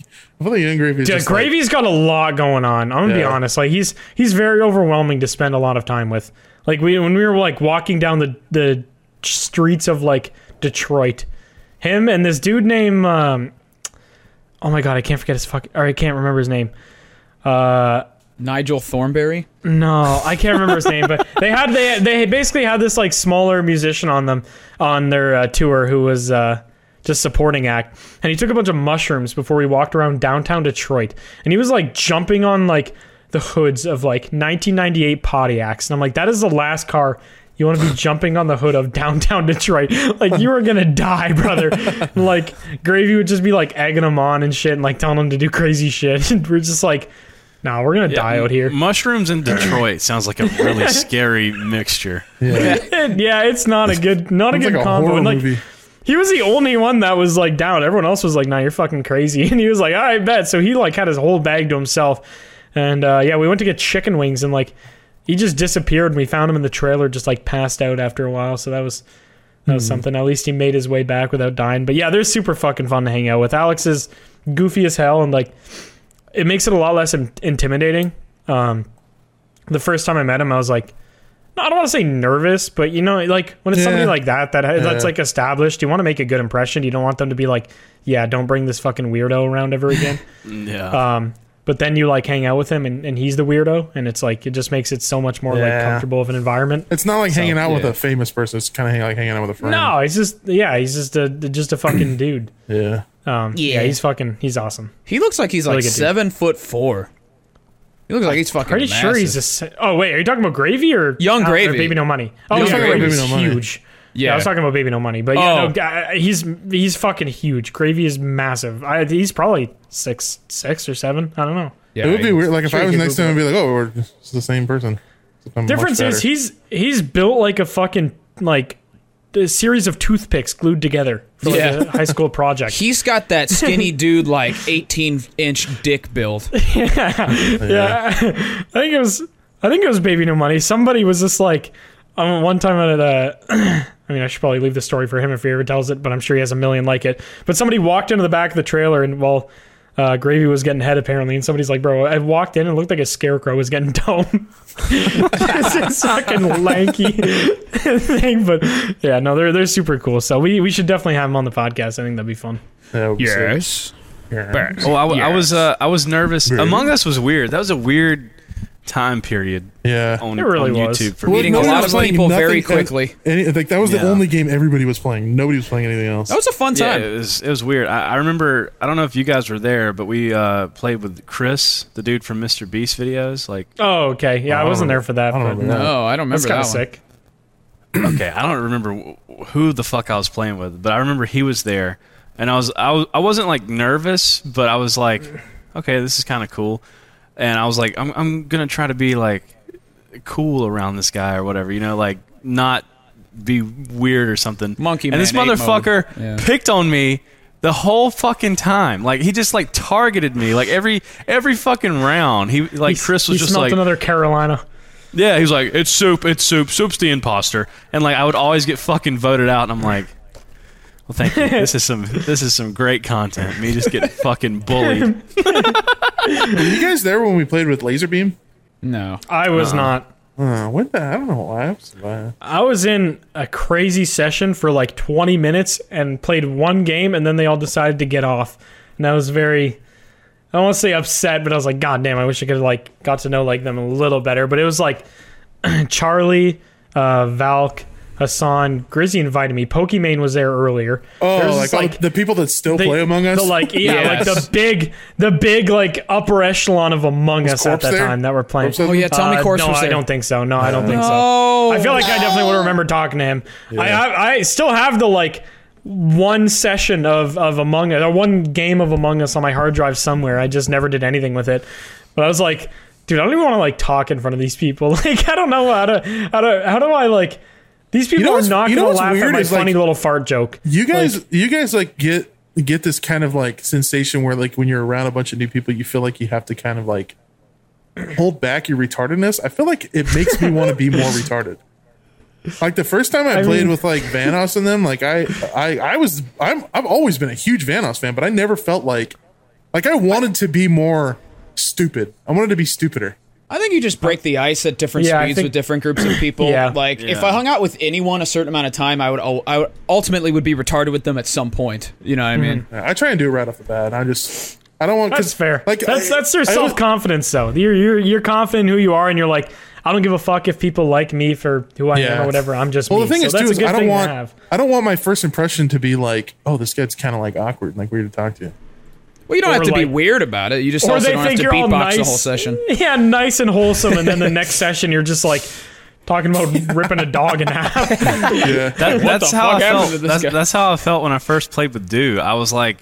feel like Yung Gravy Yeah, just like- Gravy's got a lot going on. I'm gonna be honest. Like he's he's very overwhelming to spend a lot of time with. Like we when we were like walking down the the streets of like Detroit, him and this dude named um, oh my god, I can't forget his fuck or I can't remember his name. Uh, Nigel Thornberry. no, I can't remember his name, but they had they they basically had this like smaller musician on them on their uh, tour who was uh, just supporting act, and he took a bunch of mushrooms before we walked around downtown Detroit, and he was like jumping on like the hoods of like 1998 Pontiacs, and I'm like, that is the last car. You want to be jumping on the hood of downtown Detroit? Like you are gonna die, brother. And, like Gravy would just be like egging him on and shit, and like telling him to do crazy shit. And we're just like, nah, we're gonna die out here. Mushrooms in Detroit sounds like a really scary mixture. yeah, yeah, it's not a good, not a good like combo. horror And, like movie. he was the only one that was like down. Everyone else was like, "Nah, you're fucking crazy." And he was like, "All right, bet." So he like had his whole bag to himself. And uh, yeah, we went to get chicken wings, and like he just disappeared. And we found him in the trailer, just like passed out after a while. So that was that was something. At least he made his way back without dying. But yeah, they're super fucking fun to hang out with. Alex is goofy as hell, and like it makes it a lot less in- intimidating. Um, the first time I met him, I was like. I don't want to say nervous, but you know, like when it's somebody like that, that that's Yeah. like established, you want to make a good impression. You don't want them to be like, yeah, don't bring this fucking weirdo around ever again. Yeah. um, but then you like hang out with him and, and he's the weirdo, and it's like it just makes it so much more like comfortable of an environment. It's not like hanging out with a famous person. It's kind of like hanging out with a friend. No, he's just yeah, he's just a just a fucking dude. Yeah. Um, yeah. Yeah. he's fucking he's awesome. He looks like he's Really like good dude. seven foot four. He looks like he's fucking. Pretty sure he's a. se- Oh wait, are you talking about Gravy or Young or Gravy. Baby No Money? Oh Young yeah, Gravy. Gravy's Baby No Money. huge. Yeah. I was talking about Baby No Money, but yeah, Oh. no, he's he's fucking huge. Gravy is massive. I, he's probably six six or seven. I don't know. Yeah, it would be he- weird. Like if sure I you was could next to him, I'd be like, "Oh, we're it's the same person." Except I'm much Difference is better. he's he's built like a fucking like a series of toothpicks glued together for like Yeah. a high school project. He's got that skinny dude like 18 inch dick build. yeah, I think it was I think it was Baby No Money. Somebody was just like um, one time at a. I mean, I should probably leave the story for him if he ever tells it, but I'm sure he has a million like it. But somebody walked into the back of the trailer and well, uh, Gravy was getting head apparently, and somebody's like, "Bro, I walked in and looked like a scarecrow was getting dome." it's this fucking lanky thing, but yeah, no, they're they're super cool. So we we should definitely have them on the podcast. I think that'd be fun. Yeah, it would be sick. Yes. Yeah. Oh, I, w- I was uh, I was nervous. Weird. Among Us was weird. That was a weird time period Yeah. on, It really on was. YouTube for Well. Meeting a lot of people nothing very quickly. Any, like that was the only game everybody was playing. Nobody was playing anything else. That was a fun Yeah, time. it was it was weird. I, I remember. I don't know if you guys were there, but we uh, played with Chris, the dude from MrBeast videos. Like, Oh, okay. Yeah, I, I wasn't there for that. I don't but remember that. no, I don't That's kind of sick. okay, I don't remember who the fuck I was playing with, but I remember he was there, and I was I, was, I wasn't like nervous, but I was like, okay, this is kind of cool, and I was like, I'm I'm gonna try to be like cool around this guy or whatever, you know, like not be weird or something. Monkey and this motherfucker. Yeah. picked on me the whole fucking time. Like he just like targeted me like every every fucking round. He like He- Chris was just like another Carolina. yeah, he was like, "It's soup, it's soup, soup's the imposter," and like I would always get fucking voted out, and I'm like, "Well, thank you. This is some this is some great content. Me just getting fucking bullied." Were you guys there when we played with laser beam? No. I was not. Uh, when the, I don't know why. I was, uh, I was in a crazy session for like 20 minutes and played one game, and then they all decided to get off. And I was very, I don't want to say upset, but I was like, God damn, I wish I could have like got to know like them a little better. But it was like Charlie, uh, Valk, Hassan, Grizzy invited me. Pokimane was there earlier. oh, There's like, this, all the people that still they- play Among Us. The like yeah, Yes. like the big the big like upper echelon of Among Us at that there? time that were playing. Corpse Oh yeah, Tommy Uh, Corpse no, was I there. don't think so. No, I don't think so. Oh, I feel like I definitely would have remembered talking to him. I, I I still have the like one session of of Among Us or one game of Among Us on my hard drive somewhere. I just never did anything with it. But I was like dude, I don't even want to like talk in front of these people. Like, I don't know how to how to how do I like. These people know are not you gonna what's laugh at my is, like, funny little fart joke. You guys, you guys like get get this kind of like sensation where like when you're around a bunch of new people, you feel like you have to kind of like hold back your retardedness. I feel like it makes me want to be more retarded. Like the first time I, I played mean- with like Vanoss and them, like I, I, I was, I'm, I've always been a huge Vanoss fan, but I never felt like, like I wanted to be more stupid. I wanted to be stupider. I think you just break the ice at different Yeah, speeds think- with different groups of people. Yeah. Like if I hung out with anyone a certain amount of time, I would I would ultimately would be retarded with them at some point. You know what I hmm. mean? Yeah, I try and do it right off the bat. I just, I don't want. That's 'cause, fair. Like that's I- that's their I always- self confidence though. You're you're you're confident in who you are, and you're like, I don't give a fuck if people like me for who I am or whatever. I'm just Well, me. the thing so is too is I don't want. I don't want my first impression to be like, oh, this guy's kind of like awkward, and like weird to talk to. Well, you don't Or have to be weird about it. You just also don't have to you're beatbox nice. the whole session. Yeah, nice and wholesome, and then the next session you're just like talking about ripping a dog in half. Yeah, That, that's how I felt. That's, that's how I felt when I first played with Do. I was like,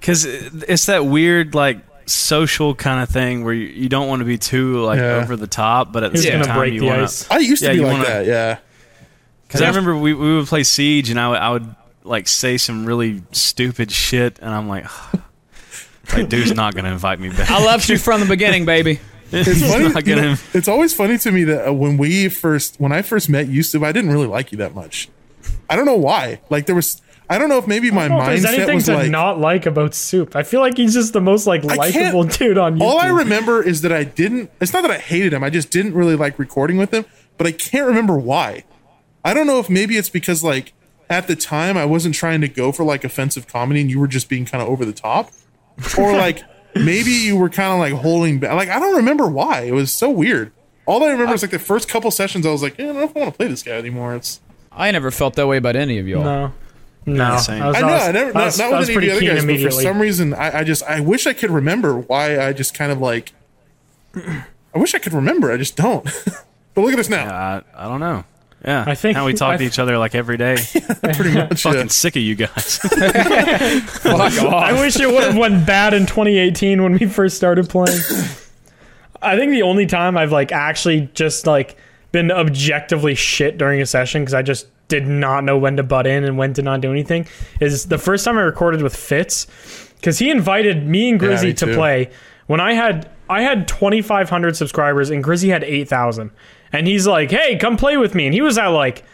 because it's that weird like social kind of thing where you, you don't want to be too like Yeah. over the top, but at the Who's same time break you want ice? to. I used to Yeah, be you like wanna- that. Yeah, Because I remember we, we would play Siege, and I would, I would like say some really stupid shit, and I'm like, like dude's not gonna invite me back. I loved you from the beginning, baby. it's funny. you know, it's always funny to me that uh, when we first, when I first met Yusuf, I didn't really like you that much. I don't know why. Like there was, I don't know if maybe my I don't know if there's anything was to like. not like about Soup. I feel like he's just the most like likable dude on YouTube. all I remember is that I didn't. It's not that I hated him. I just didn't really like recording with him. But I can't remember why. I don't know if maybe it's because like at the time I wasn't trying to go for like offensive comedy and you were just being kind of over the top, or like maybe you were kind of like holding back. Like I don't remember why. It was so weird. All I remember is like the first couple sessions. I was like, eh, I don't know if I want to play this guy anymore. It's I never felt that way about any of y'all. no, no. same. I, was, I know, was- I never, I not, was- not I with any of the other keen guys, but for some reason, I, I just, I wish I could remember why I just kind of like, I wish I could remember. I just don't. but look at us now. I, I don't know. Yeah, I think- now we talk I to each other like every day. Pretty much. Fucking yeah. sick of you guys. Fuck off. I wish it would have went bad in 2018 when we first started playing. I think the only time I've like actually just like been objectively shit during a session because I just did not know when to butt in and when to not do anything is the first time I recorded with Fitz because he invited me and Grizzy me to play when I had I had 2,500 subscribers and Grizzy had 8,000 and he's like, hey, come play with me and he was at like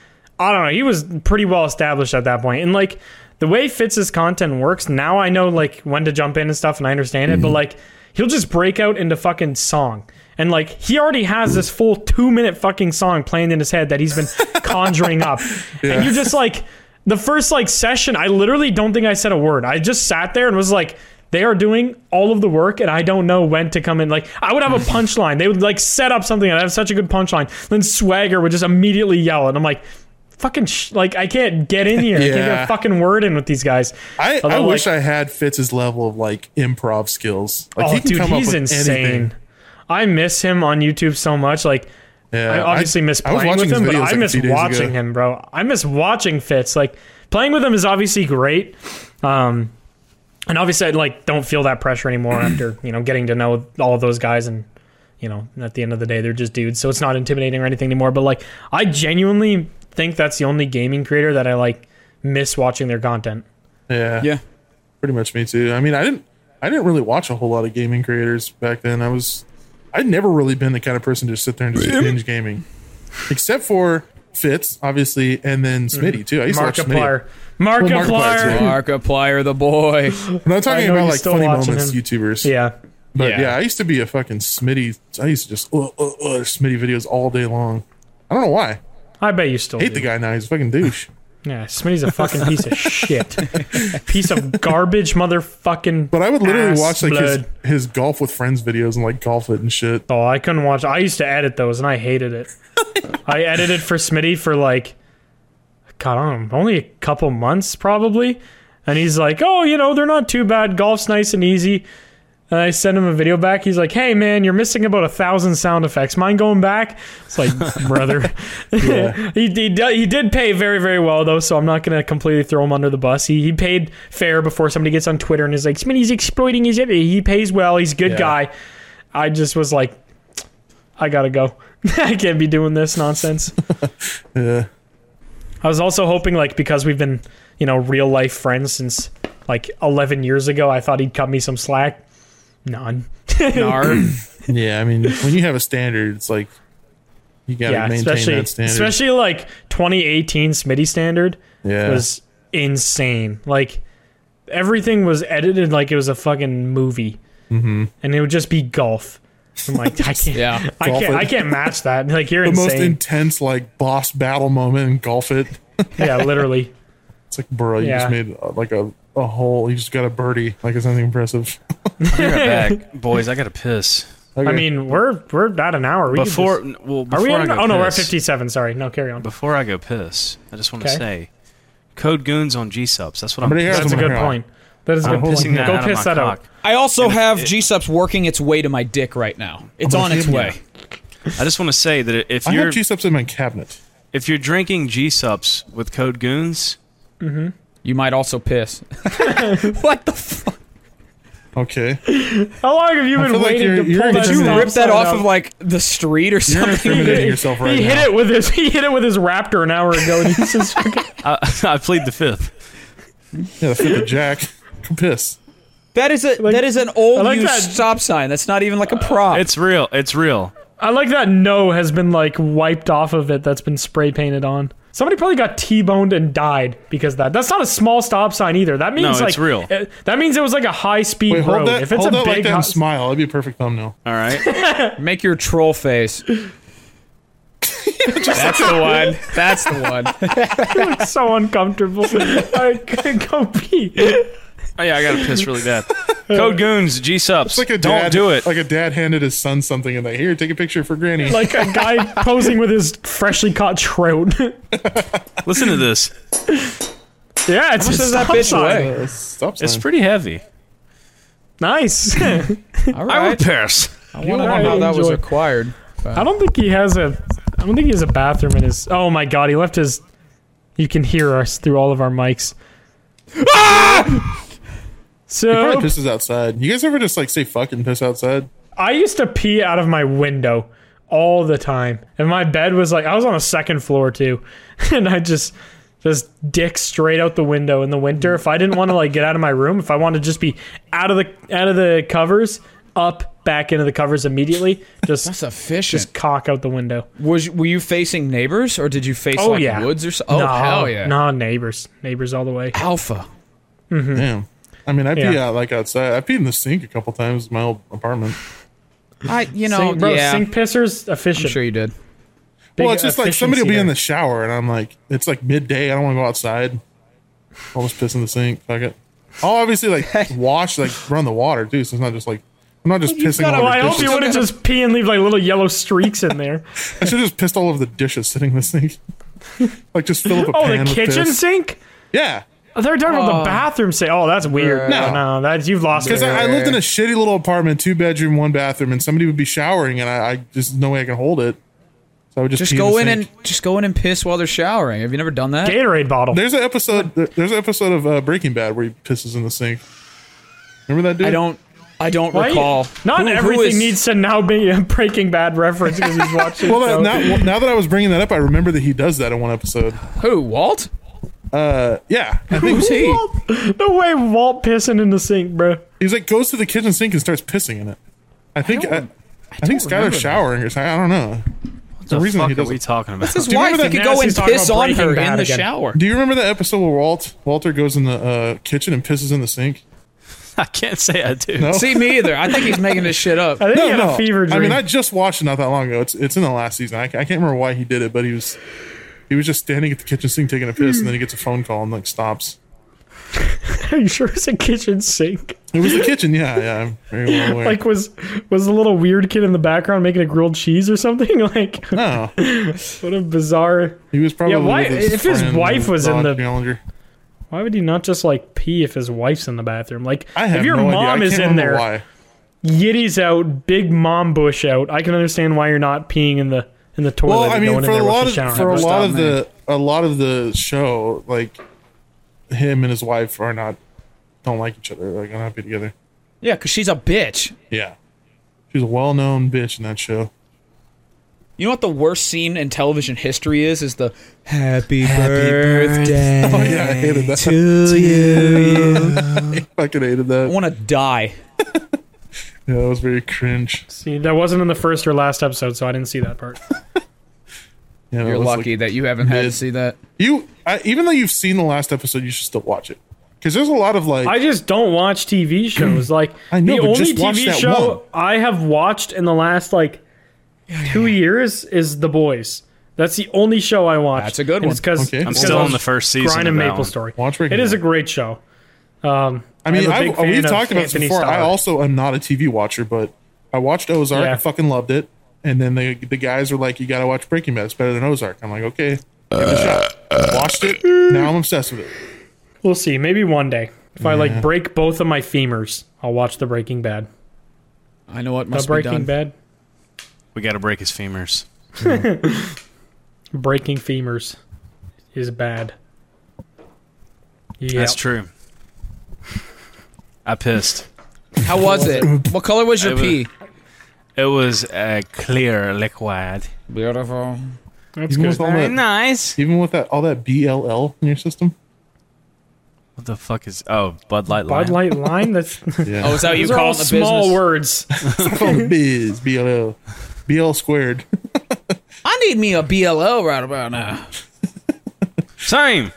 I don't know. He was pretty well established at that point. And like the way Fitz's content works, now I know like when to jump in and stuff and I understand Mm-hmm. it, but like he'll just break out into fucking song. And like he already has this full two minute fucking song playing in his head that he's been conjuring up. And you're just like the first like session, I literally don't think I said a word. I just sat there and was like they are doing all of the work and I don't know when to come in. Like I would have a punchline. They would like set up something and I have such a good punchline. Then Swagger would just immediately yell and I'm like fucking sh- like I can't get in here. I can't get a fucking word in with these guys. I, I Although, wish like- I had Fitz's level of like improv skills. Like oh, he dude, he's insane. anything. I miss him on YouTube so much. Like Yeah, I obviously miss I was playing with him, but videos, I miss watching ago. him, bro. I miss watching Fitz. Like playing with him is obviously great. Um, and obviously I like don't feel that pressure anymore after, you know, getting to know all of those guys and you know, at the end of the day they're just dudes, so it's not intimidating or anything anymore. But like I genuinely think that's the only gaming creator that I like miss watching their content. Yeah, Yeah. pretty much me too. I mean, I didn't, I didn't really watch a whole lot of gaming creators back then. I was, I'd never really been the kind of person to sit there and just binge gaming, except for Fitz, obviously, and then Smitty too. I used to watch Smitty. Markiplier. Well, Markiplier, Markiplier. too. Markiplier, the boy. I'm not talking about like funny moments, him. YouTubers. Yeah. But Yeah. yeah. I used to be a fucking Smitty. I used to just uh, uh, uh, Smitty videos all day long. I don't know why. I bet you still hate do. the guy now. He's a fucking douche. Yeah, Smitty's a fucking piece of shit. Piece of garbage, motherfucking. But I would literally ass watch like his, blood. his golf with friends videos and like golf it and shit. Oh, I couldn't watch. I used to edit those, and I hated it. I edited for Smitty for like, God, I don't know, only a couple months probably. And he's like, "Oh, you know, they're not too bad. Golf's nice and easy." And I sent him a video back. He's like, "Hey, man, you're missing about a thousand sound effects. Mind going back?" It's like, brother. Yeah. he he, he did pay very very well though, so I'm not gonna completely throw him under the bus. He he paid fair before somebody gets on Twitter and is like, "Smitty's exploiting his." He pays well. He's a good Yeah. guy. I just was like, I gotta go. I can't be doing this nonsense. Yeah. I was also hoping, like, because we've been, you know, real life friends since like 11 years ago, I thought he'd cut me some slack. None. Nard. Yeah, I mean, when you have a standard, it's like you gotta yeah, maintain especially that standard. especially like 2018 Smitty standard yeah. was insane. Like everything was edited like it was a fucking movie, mm-hmm. and it would just be golf. I'm like, I can't, Yeah. I can't, Golf I can't match that. Like you're the most intense like boss battle moment in golf it. yeah, literally. It's like, bro, you Yeah. just made uh, like a, a hole. You just got a birdie. Like it's nothing impressive. Be right back, boys. I gotta piss. I mean, we're we're at an hour. We could Before, just- well, are before we? I At, go oh no, we're at 57. Sorry, no, carry on. Before I go piss, I just want to Okay. say, code goons on G subs. That's what I'm. Somebody has That's a good here. point. That is a I'm good point. that Go out piss of my that cock. out. I also And have it- G subs working its way to my dick right now. It's Oh, on its yeah. way. I just want to say that if you're have G subs in my cabinet. if you're drinking G subs with code goons, mm-hmm. You might also piss. what the fuck? Okay. How long have you I been feel like waiting you're- to you're pull that Did You you stop rip that sign off out? of like the street or You're something. incriminating yourself right he now. hit it with his he hit it with his raptor an hour ago and he's just fucking- I, I plead the fifth. Yeah, the fifth of Jack. Piss. That is a Like- that is an old like used that- stop sign. That's not even like a prop. It's real. It's real. I like that no has been like wiped off of it that's been spray painted on. Somebody probably got T-boned and died because of that. That's not a small stop sign either. That means No, it's like real. it- that means it was like a high speed Wait, road. that. if it's hold a that like big that and smile. That'd be a perfect thumbnail. All right. Make your troll face. That's the one. That's the one. it's so uncomfortable. I could go pee. Oh yeah, I gotta piss really bad. Code goons G subs. Like a Don't dad, do it. Like a dad handed his son something and like, here, take a picture for Granny. Like a guy posing with his freshly caught trout. Listen to this. yeah, it's just a that bitch sign. weigh? Uh, stop sign. It's pretty heavy. Nice. All I will right. piss. I want to know how that was enjoy. acquired. I don't think he has a. I don't think he has a bathroom in his. Oh my god, he left his. You can hear us through all of our mics. He So probably pisses outside. You guys ever just like say fuck and piss outside? I used to pee out of my window all the time, and my bed was like I was on a second floor too, and I just just dick straight out the window in the winter. If I didn't want to like get out of my room, if I wanted to just be out of the out of the covers, up back into the covers immediately, just That's efficient. just cock out the window. Was were you facing neighbors or did you face Oh like yeah, woods or something? Oh no, hell yeah. no neighbors, neighbors all the way. Alpha. Mm-hmm. Damn. I mean, I pee. Yeah. out like outside. I peed in the sink a couple times in my old apartment. I you know sink, bro, yeah. sink pissers I'm efficient. sure you did. Big well, it's just like somebody will be efficiency in the shower and I'm like, it's like midday. I don't want to go outside. I'll just piss in the sink. Fuck it. I'll obviously like wash, like run the water too. So it's not just like I'm not just pissing gotta- all over I the hope you wouldn't just pee and leave like little yellow streaks in there. I should have just pissed all over the dishes sitting in the sink. like just fill up a Oh, pan the with kitchen piss. sink? Yeah, Oh, they're talking about Oh. the bathroom sink. Oh, that's weird. No. No, no, that's you've lost because it. I, I lived in a shitty little apartment, two bedroom, one bathroom, and somebody would be showering, and I, I just no way I can hold it. So I would just Just pee go the in and just go in and piss while they're showering. Have you never done that? Gatorade bottle. There's an episode. There's an episode of uh, Breaking Bad where he pisses in the sink. Remember that dude? I don't I don't Why- recall. Not Who- who everything is- needs to now be a Breaking Bad reference because he's watching. Well, so- now, now that I was bringing that up, I remember that he does that in one episode. Who, Walt? Uh, yeah, I think Who's he? no way, Walt pissing in the sink, bro. he's like goes to the kitchen sink and starts pissing in it. I think I, don't- I, think don't Skyler's that. showering or something. I don't know. What the reason fuck he are doesn't- we talking about? His Do you wife remember he that- could go and piss on her in the again. shower. Do you remember the episode where Walt Walter goes in the uh, kitchen and pisses in the sink? I can't say I do. No. See me either. I think he's making this shit up. I think No, he had no. a fever dream. I mean, I just watched it not that long ago. It's it's in the last season. I, I can't remember why he did it, but he was he was just standing at the kitchen sink taking a piss, and then he hmm. gets a phone call and like stops. Are you sure it's a kitchen sink? It was the kitchen. Yeah, yeah. I'm very well aware. Like, was was the little weird kid in the background making a grilled cheese or something? Like, no, what a bizarre. he was probably Yeah, why- his if his wife was in the- Challenger. Why would he not just like pee if his wife's in the bathroom? Like, if your no mom is in there, Why? Yitty's out, big mom bush out. I can understand why you're not peeing in the in the toilet. Well, I mean, in for a lot of for a lot of the a lot of the show, like him and his wife are not don't like each other. Like, not be together. Yeah, because she's a bitch. Yeah, she's a well known bitch in that show. You know what the worst scene in television history is? Is the Happy, birthday, Oh yeah, I hated that. to you. I fucking hated I that. I want to die. Yeah, that was very cringe. See, that wasn't in the first or last episode, so I didn't see that part. Yeah, that You're was, like, lucky that you haven't had to see that. you, I, even though you've seen the last episode, you should still watch it because there's a lot of like. I just don't watch TV shows. Like I know, the only TV show one. I have watched in the last like two years is The Boys. That's the only show I watched. That's a good one. It's because Okay. I'm still on the first season Grind and Maple one. Story. Watch Breaking It is a great show. Um, I mean, I'm a I've, big fan we've talked about this Anthony before. I also am not a TV watcher, but I watched Ozark. Yeah. I fucking loved it. And then the the guys are like, "You got to watch Breaking Bad. It's better than Ozark." I'm like, "Okay, give it a shot." Watched it. Now I'm obsessed with it. we'll see. Maybe one day, if I like break both of my femurs, I'll watch the Breaking Bad. I know what The must be Breaking done. Bad, We got to break his femurs. breaking femurs is bad. Yeah, That's true. I pissed. How was it? What color was your It was- pee? It was a clear liquid. Beautiful. that's Even good. with all Very that, nice. even with that all that BLL in your system. What the fuck is? Oh, Bud Light. Line. Bud Light. Light line. That's Yeah. Oh, is that what you those are call all it the small business? words. biz BLL, BL squared. I need me a BLO right about now. Same.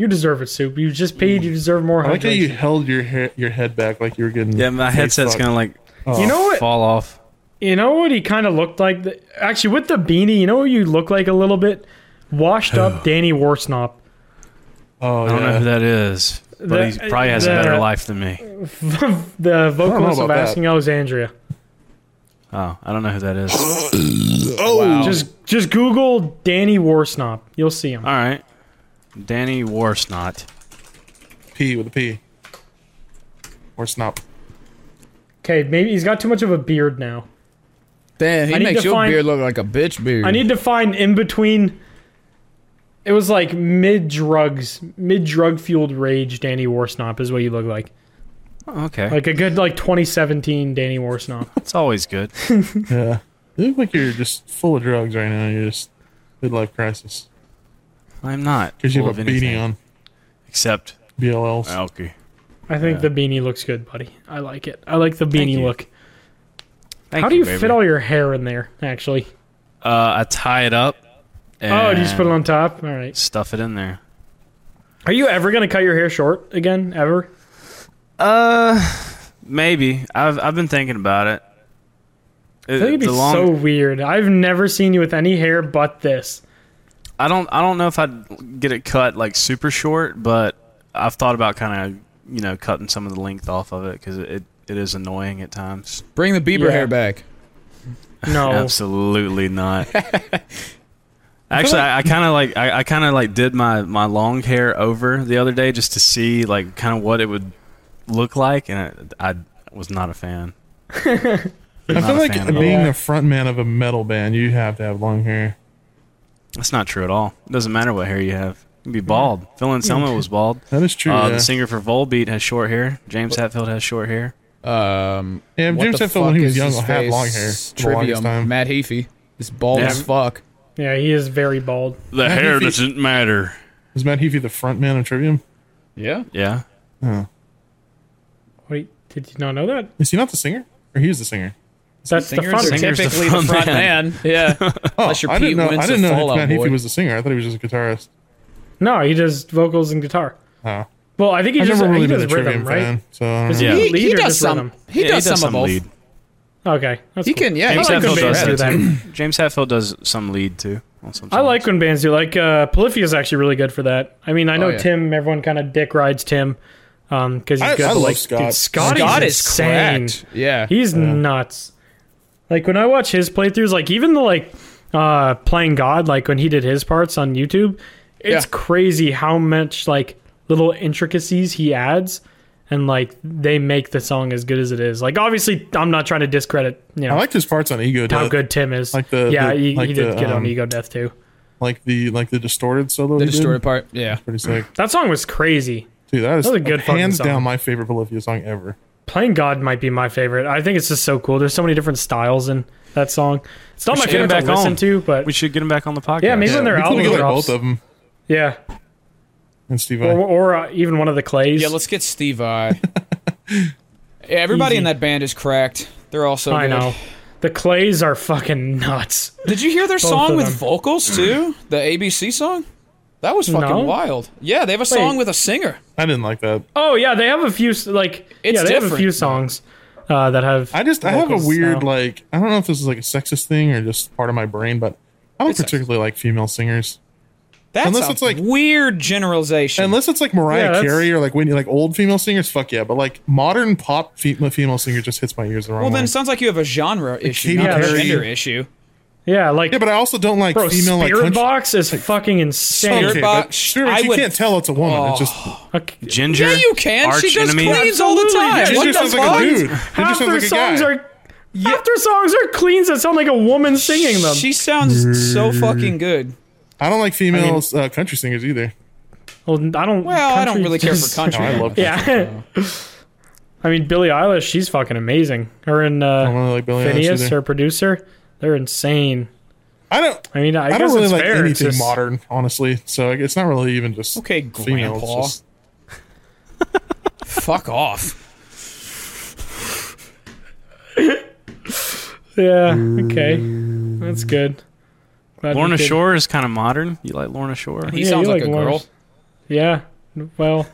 You deserve it, soup. You just paid. You deserve more. I like how you held your hair, your head back like you were getting. Yeah, my headset's fucked. gonna like You know what? fall off. You know what he kind of looked like? The- Actually, with the beanie, you know what you look like a little bit? Washed up Danny Worsnop. Oh I don't know yeah. who that is, but The- he probably has a better life than me. the vocalist about of that. Asking Alexandria. Oh, I don't know who that is. Oh, Just just Google Danny Worsnop. You'll see him. All right, Danny Warsnot. P with a P. Or snop. Okay, maybe he's got too much of a beard now. Damn, he I makes your find- beard look like a bitch beard. I need to find in between. It was like mid drugs, mid drug fueled rage. Danny Worsnop is what you look like, Oh, okay, like a good like 2017 Danny Worsnop. it's always good. Yeah. You look like you're just full of drugs right now. You're just midlife crisis I'm not because you full have a beanie on. except BLLs. Alki. I think Yeah. the beanie looks good, buddy. I like it. I like the beanie you. look. Thank How do you baby. fit all your hair in there? Actually. Uh, I tie it up. And Oh, do you just put it on top? All right. Stuff it in there. Are you ever gonna cut your hair short again? Ever? Uh, maybe. I've I've been thinking about it. I think it'd be long, so weird. I've never seen you with any hair but this. I don't I don't know if I'd get it cut like super short, but I've thought about kind of you know cutting some of the length off of it because it, it is annoying at times. Bring the Bieber Yeah. hair back. No. Absolutely not. Actually, I, I kind of like I, I kind of like did my my long hair over the other day just to see like kind of what it would look like, and I, I was not a fan. I feel like fan at all. being the front man of a metal band, you have to have long hair. That's not true at all. It doesn't matter what hair you have. You can be bald. Phil Anselmo was bald. That is true. Uh, yeah. The singer for Volbeat has short hair. James Hetfield has short hair. Um, Yeah, what James the Hetfield when he fuck was is young his had long face? hair the longest Trivium. time. Matt Heafy. Is bald Yeah. as fuck. Yeah, he is very bald. The Matt hair Heafy- doesn't matter. Was Matt Heafy the front man of Trivium? Yeah. Yeah. Oh. Wait, did you not know that? Is he not the singer? Or he is the singer? That's the front. are Singer's the typically the front front man. man. Yeah. Oh, Unless you're I Pete didn't know. Wentz I didn't know Fallout Matt Heafy was the singer. I thought he was just a guitarist. No, he does vocals and guitar. Oh, Well, I think he I've just never really he does rhythm, Trivium right? fan, so I don't Is know. Yeah. he He, he does some. rhythm? He Yeah, does some of both. lead. Okay, that's He cool. can. Yeah. James he I like can when Hetfield bands does do that that. James Hetfield does some lead too. on some I like when bands do like uh, Polyphia is actually really good for that. I mean, I know Oh, yeah. Tim. Everyone kind of dick rides Tim because he's I- good. I love like, Scott. Dude, Scott, Scott is is insane. cracked. Yeah. He's nuts. Like when I watch his playthroughs, like even the like uh playing God, like when he did his parts on YouTube, it's Yeah. crazy how much like little intricacies he adds and like they make the song as good as it is. Like obviously I'm not trying to discredit, you know, I like his parts on Ego Death. how good Tim is. Like the- yeah, the- he, like he did the, get on um, Ego Death too. like the like the distorted solo. the he did. distorted part. Yeah. Pretty sick, That song was crazy. dude. That is That was a good hands song. down my favorite Polyphia song ever. Playing God might be my favorite. I think it's just so cool. There's so many different styles in That song. It's not We my should get 'em favorite to back listen on. to, but We should get them back on the podcast. Yeah, maybe when their we could album get like drops. both of them yeah, and Steve. or, or uh, even one of the Clays. Yeah, let's get Steve I. Yeah, Everybody in that band is cracked. They're all so I good. know. The Clays are fucking nuts. Did you hear their of song with vocals too? The ABC song? That was fucking No. wild. Yeah, they have a song Wait. with a singer. I didn't like that. Oh yeah, they have a few like It's yeah, they have a few songs uh, that have. I just I have a weird now. like I don't know if this is like a sexist thing or just part of my brain, but I don't It's sexist. particularly like female singers That's Unless a it's like- weird generalization. unless it's like Mariah Yeah, Carey or like Whitney, like old female singers. Fuck yeah, but like modern pop fe- female singer just hits my ears the wrong well, then it sounds like you have a genre issue, Katy not a gender issue. Yeah, like yeah, but I also don't like bro, female like Spirit country. Box is fucking insane. Spirit Okay, Box, but Spirit I Box, you would- can't tell it's a woman. It's just Okay. Ginger. Yeah, you can. She does enemy. cleans all the time. Ginger What Ginger the sounds fuck? like a dude. Half sounds their like songs guy. are half their songs are cleans that sound like a woman singing them. She sounds so fucking good. I don't like female uh, country singers either. well, I don't. Well, I don't country really care just- for country. No, I love Yeah. I mean, Billie Eilish, she's fucking amazing. Her and I don't uh, really like Finneas, her producer, they're insane. I don't. I mean, I, I, guess don't really it's like fair. It's anything just- modern, honestly. So it's not really even just Okay, females. Grandpa. Just, Fuck off. Yeah. Okay. That's good. Glad Lorna Shore is kind of modern. You like Lorna Shore? He Yeah, sounds like, like a Lorna- girl. Yeah. Well.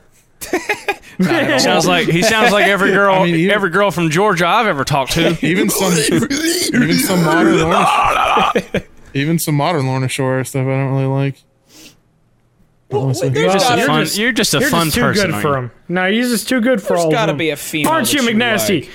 sounds like he sounds like every girl, I mean, even- every girl from Georgia I've ever talked to. even some, even some modern Lorna, even some modern Lorna Shore stuff. I don't really like. Honestly. there's Just a fun, You're just- you're just a You're fun just too person. good for him. No, he's just too good for There's all got to of them. be a female. Aren't you, McNasty? like.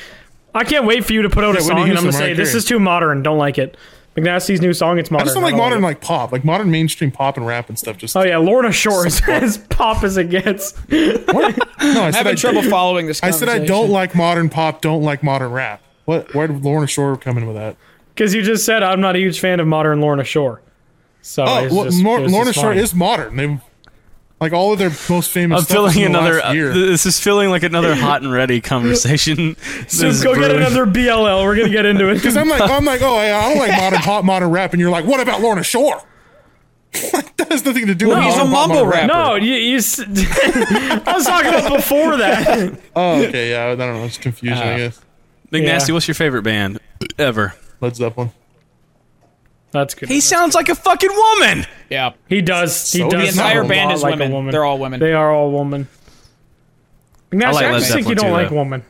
I can't wait for you to put out a Yeah, Whitney song, and I'm gonna say this is too modern. Don't like it. McNasty's new song, it's modern. I modern. just don't like don't modern it. like pop, like modern mainstream pop and rap and stuff. Just Oh yeah, Lorna Shore is as pop as it gets. what? No, I said Having I, trouble following this. I said I don't like modern pop, don't like modern rap. What? Where did Lorna Shore come in with that? Because you just said I'm not a huge fan of modern Lorna Shore. So Oh, well, just, Lor- Lorna Shore is modern. They like all of their most famous. I'm stuff is feeling in the another. last year. uh, this is feeling like another hot and ready conversation. So This is go get another BLL. We're gonna get into it. Because I'm like, I'm like, oh, yeah, I don't like modern pop, modern rap, and you're like, what about Lorna Shore? Like, that has nothing to do with he's a mumble rapper. no, you. you s- I was talking about before that. Oh, okay, yeah, I don't know, it's confusion, I Uh, guess. Big Yeah. Nasty, what's your favorite band ever? Led Zeppelin. That's good. He sounds like a fucking woman. Yeah, He does. He So does. the the entire a band lot is like a women. woman. They're all women. They are all woman. Ignacy, like I, just think you don't too, like though. woman.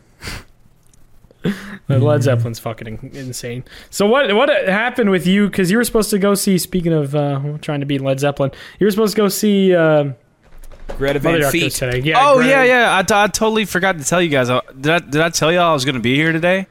The Led Zeppelin's fucking insane. So what what happened with you? Because you were supposed to go see. Speaking of uh, trying to beat Led Zeppelin, you were supposed to go see uh, Greta Van Doctors Feet. today. Yeah. Oh Greta- yeah, yeah. I, t- I totally forgot to tell you guys. Uh, Did I, did I tell y'all I was going to be here today?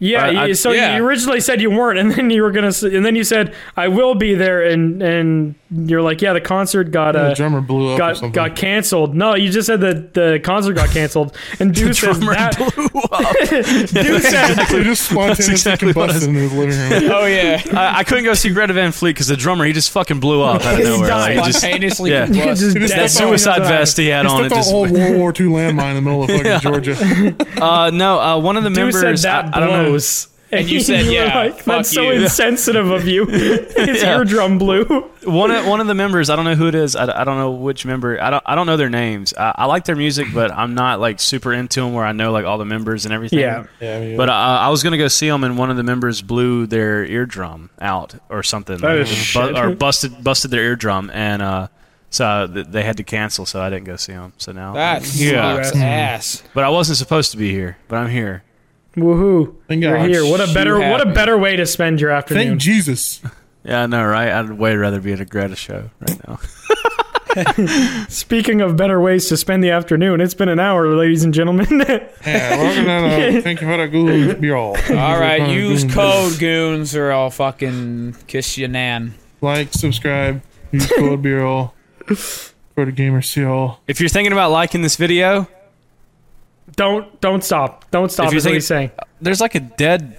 Yeah, Uh, I- so yeah. you originally said you weren't, and then you were gonna, and then you said I will be there, and and you're like, yeah, the concert got the uh, drummer blew up got something. got canceled. No, you just said that the concert got canceled, and dude says Drummer that. blew up. Dude said He just spontaneously exactly what I combusted in his living room. Oh yeah, I, I couldn't go see Greta Van Fleet because the drummer he just fucking blew up out of He nowhere. died. Like, just, spontaneously yeah. you combust. just He just dead that suicide vest he had He on it stepped on a just. whole World War II landmine in the middle of fucking Georgia. Uh, no, uh, one of the Dude members. said that I, I don't know. blows. And you said, were yeah, like, fuck that's so you." insensitive of you. His Yeah. eardrum blew. one of one of the members i don't know who it is i, I don't know which member i don't i don't know their names I, I like their music but i'm not like super into them where i know like all the members and everything Yeah. Yeah, I but uh, I was gonna go see them, and one of the members blew their eardrum out or something, That is Bu- shit. or busted busted their eardrum, and uh, so th- they had to cancel. So I didn't go see them. So now, That yeah, sucks ass. but I wasn't supposed to be here, but I'm here. Woohoo! Thank You're God. here. What a better what a better way to spend your afternoon. Thank Jesus. Yeah, I know, right? I'd way rather be at a Greta show right now. Speaking of better ways to spend the afternoon, it's been an hour, ladies and gentlemen. Yeah, welcome to the Thank you for the goons be all. All right, use code goons or I'll fucking kiss you nan. Like, subscribe, use code be all for the gamer seal. If you're thinking about liking this video, don't don't stop. Don't stop. If you Is what think- he's saying. there's like a dead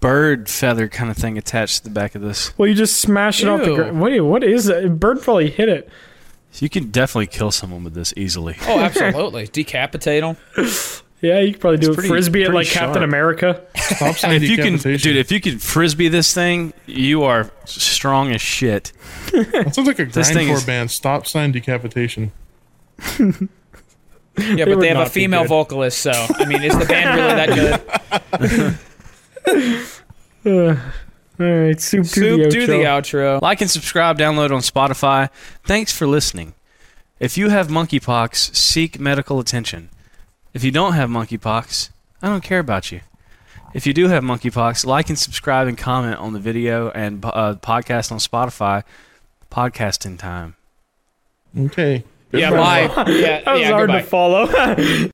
bird feather kind of thing attached to the back of this. Well, you just smash it off the ground. What? What is it? Bird probably hit it. You can definitely kill someone with this easily. Oh, absolutely. Decapitate them. Yeah, you could probably do It's a pretty- frisbee it pretty like Captain. America. If you can, decapitation. dude, if you can frisbee this thing, you are strong as shit. that sounds like a this thing grindcore is- band. Stop sign decapitation. Yeah, They but would they have a female vocalist, so I mean, is the band really that good? Uh, all right, soup to Soup, the do the outro. outro. Like and subscribe, download on Spotify. Thanks for listening. If you have monkeypox, seek medical attention. If you don't have monkeypox, I don't care about you. If you do have monkeypox, like and subscribe and comment on the video and uh, podcast on Spotify. Podcasting time. Okay. Yeah, bye. Yeah, That was yeah, hard goodbye. to follow.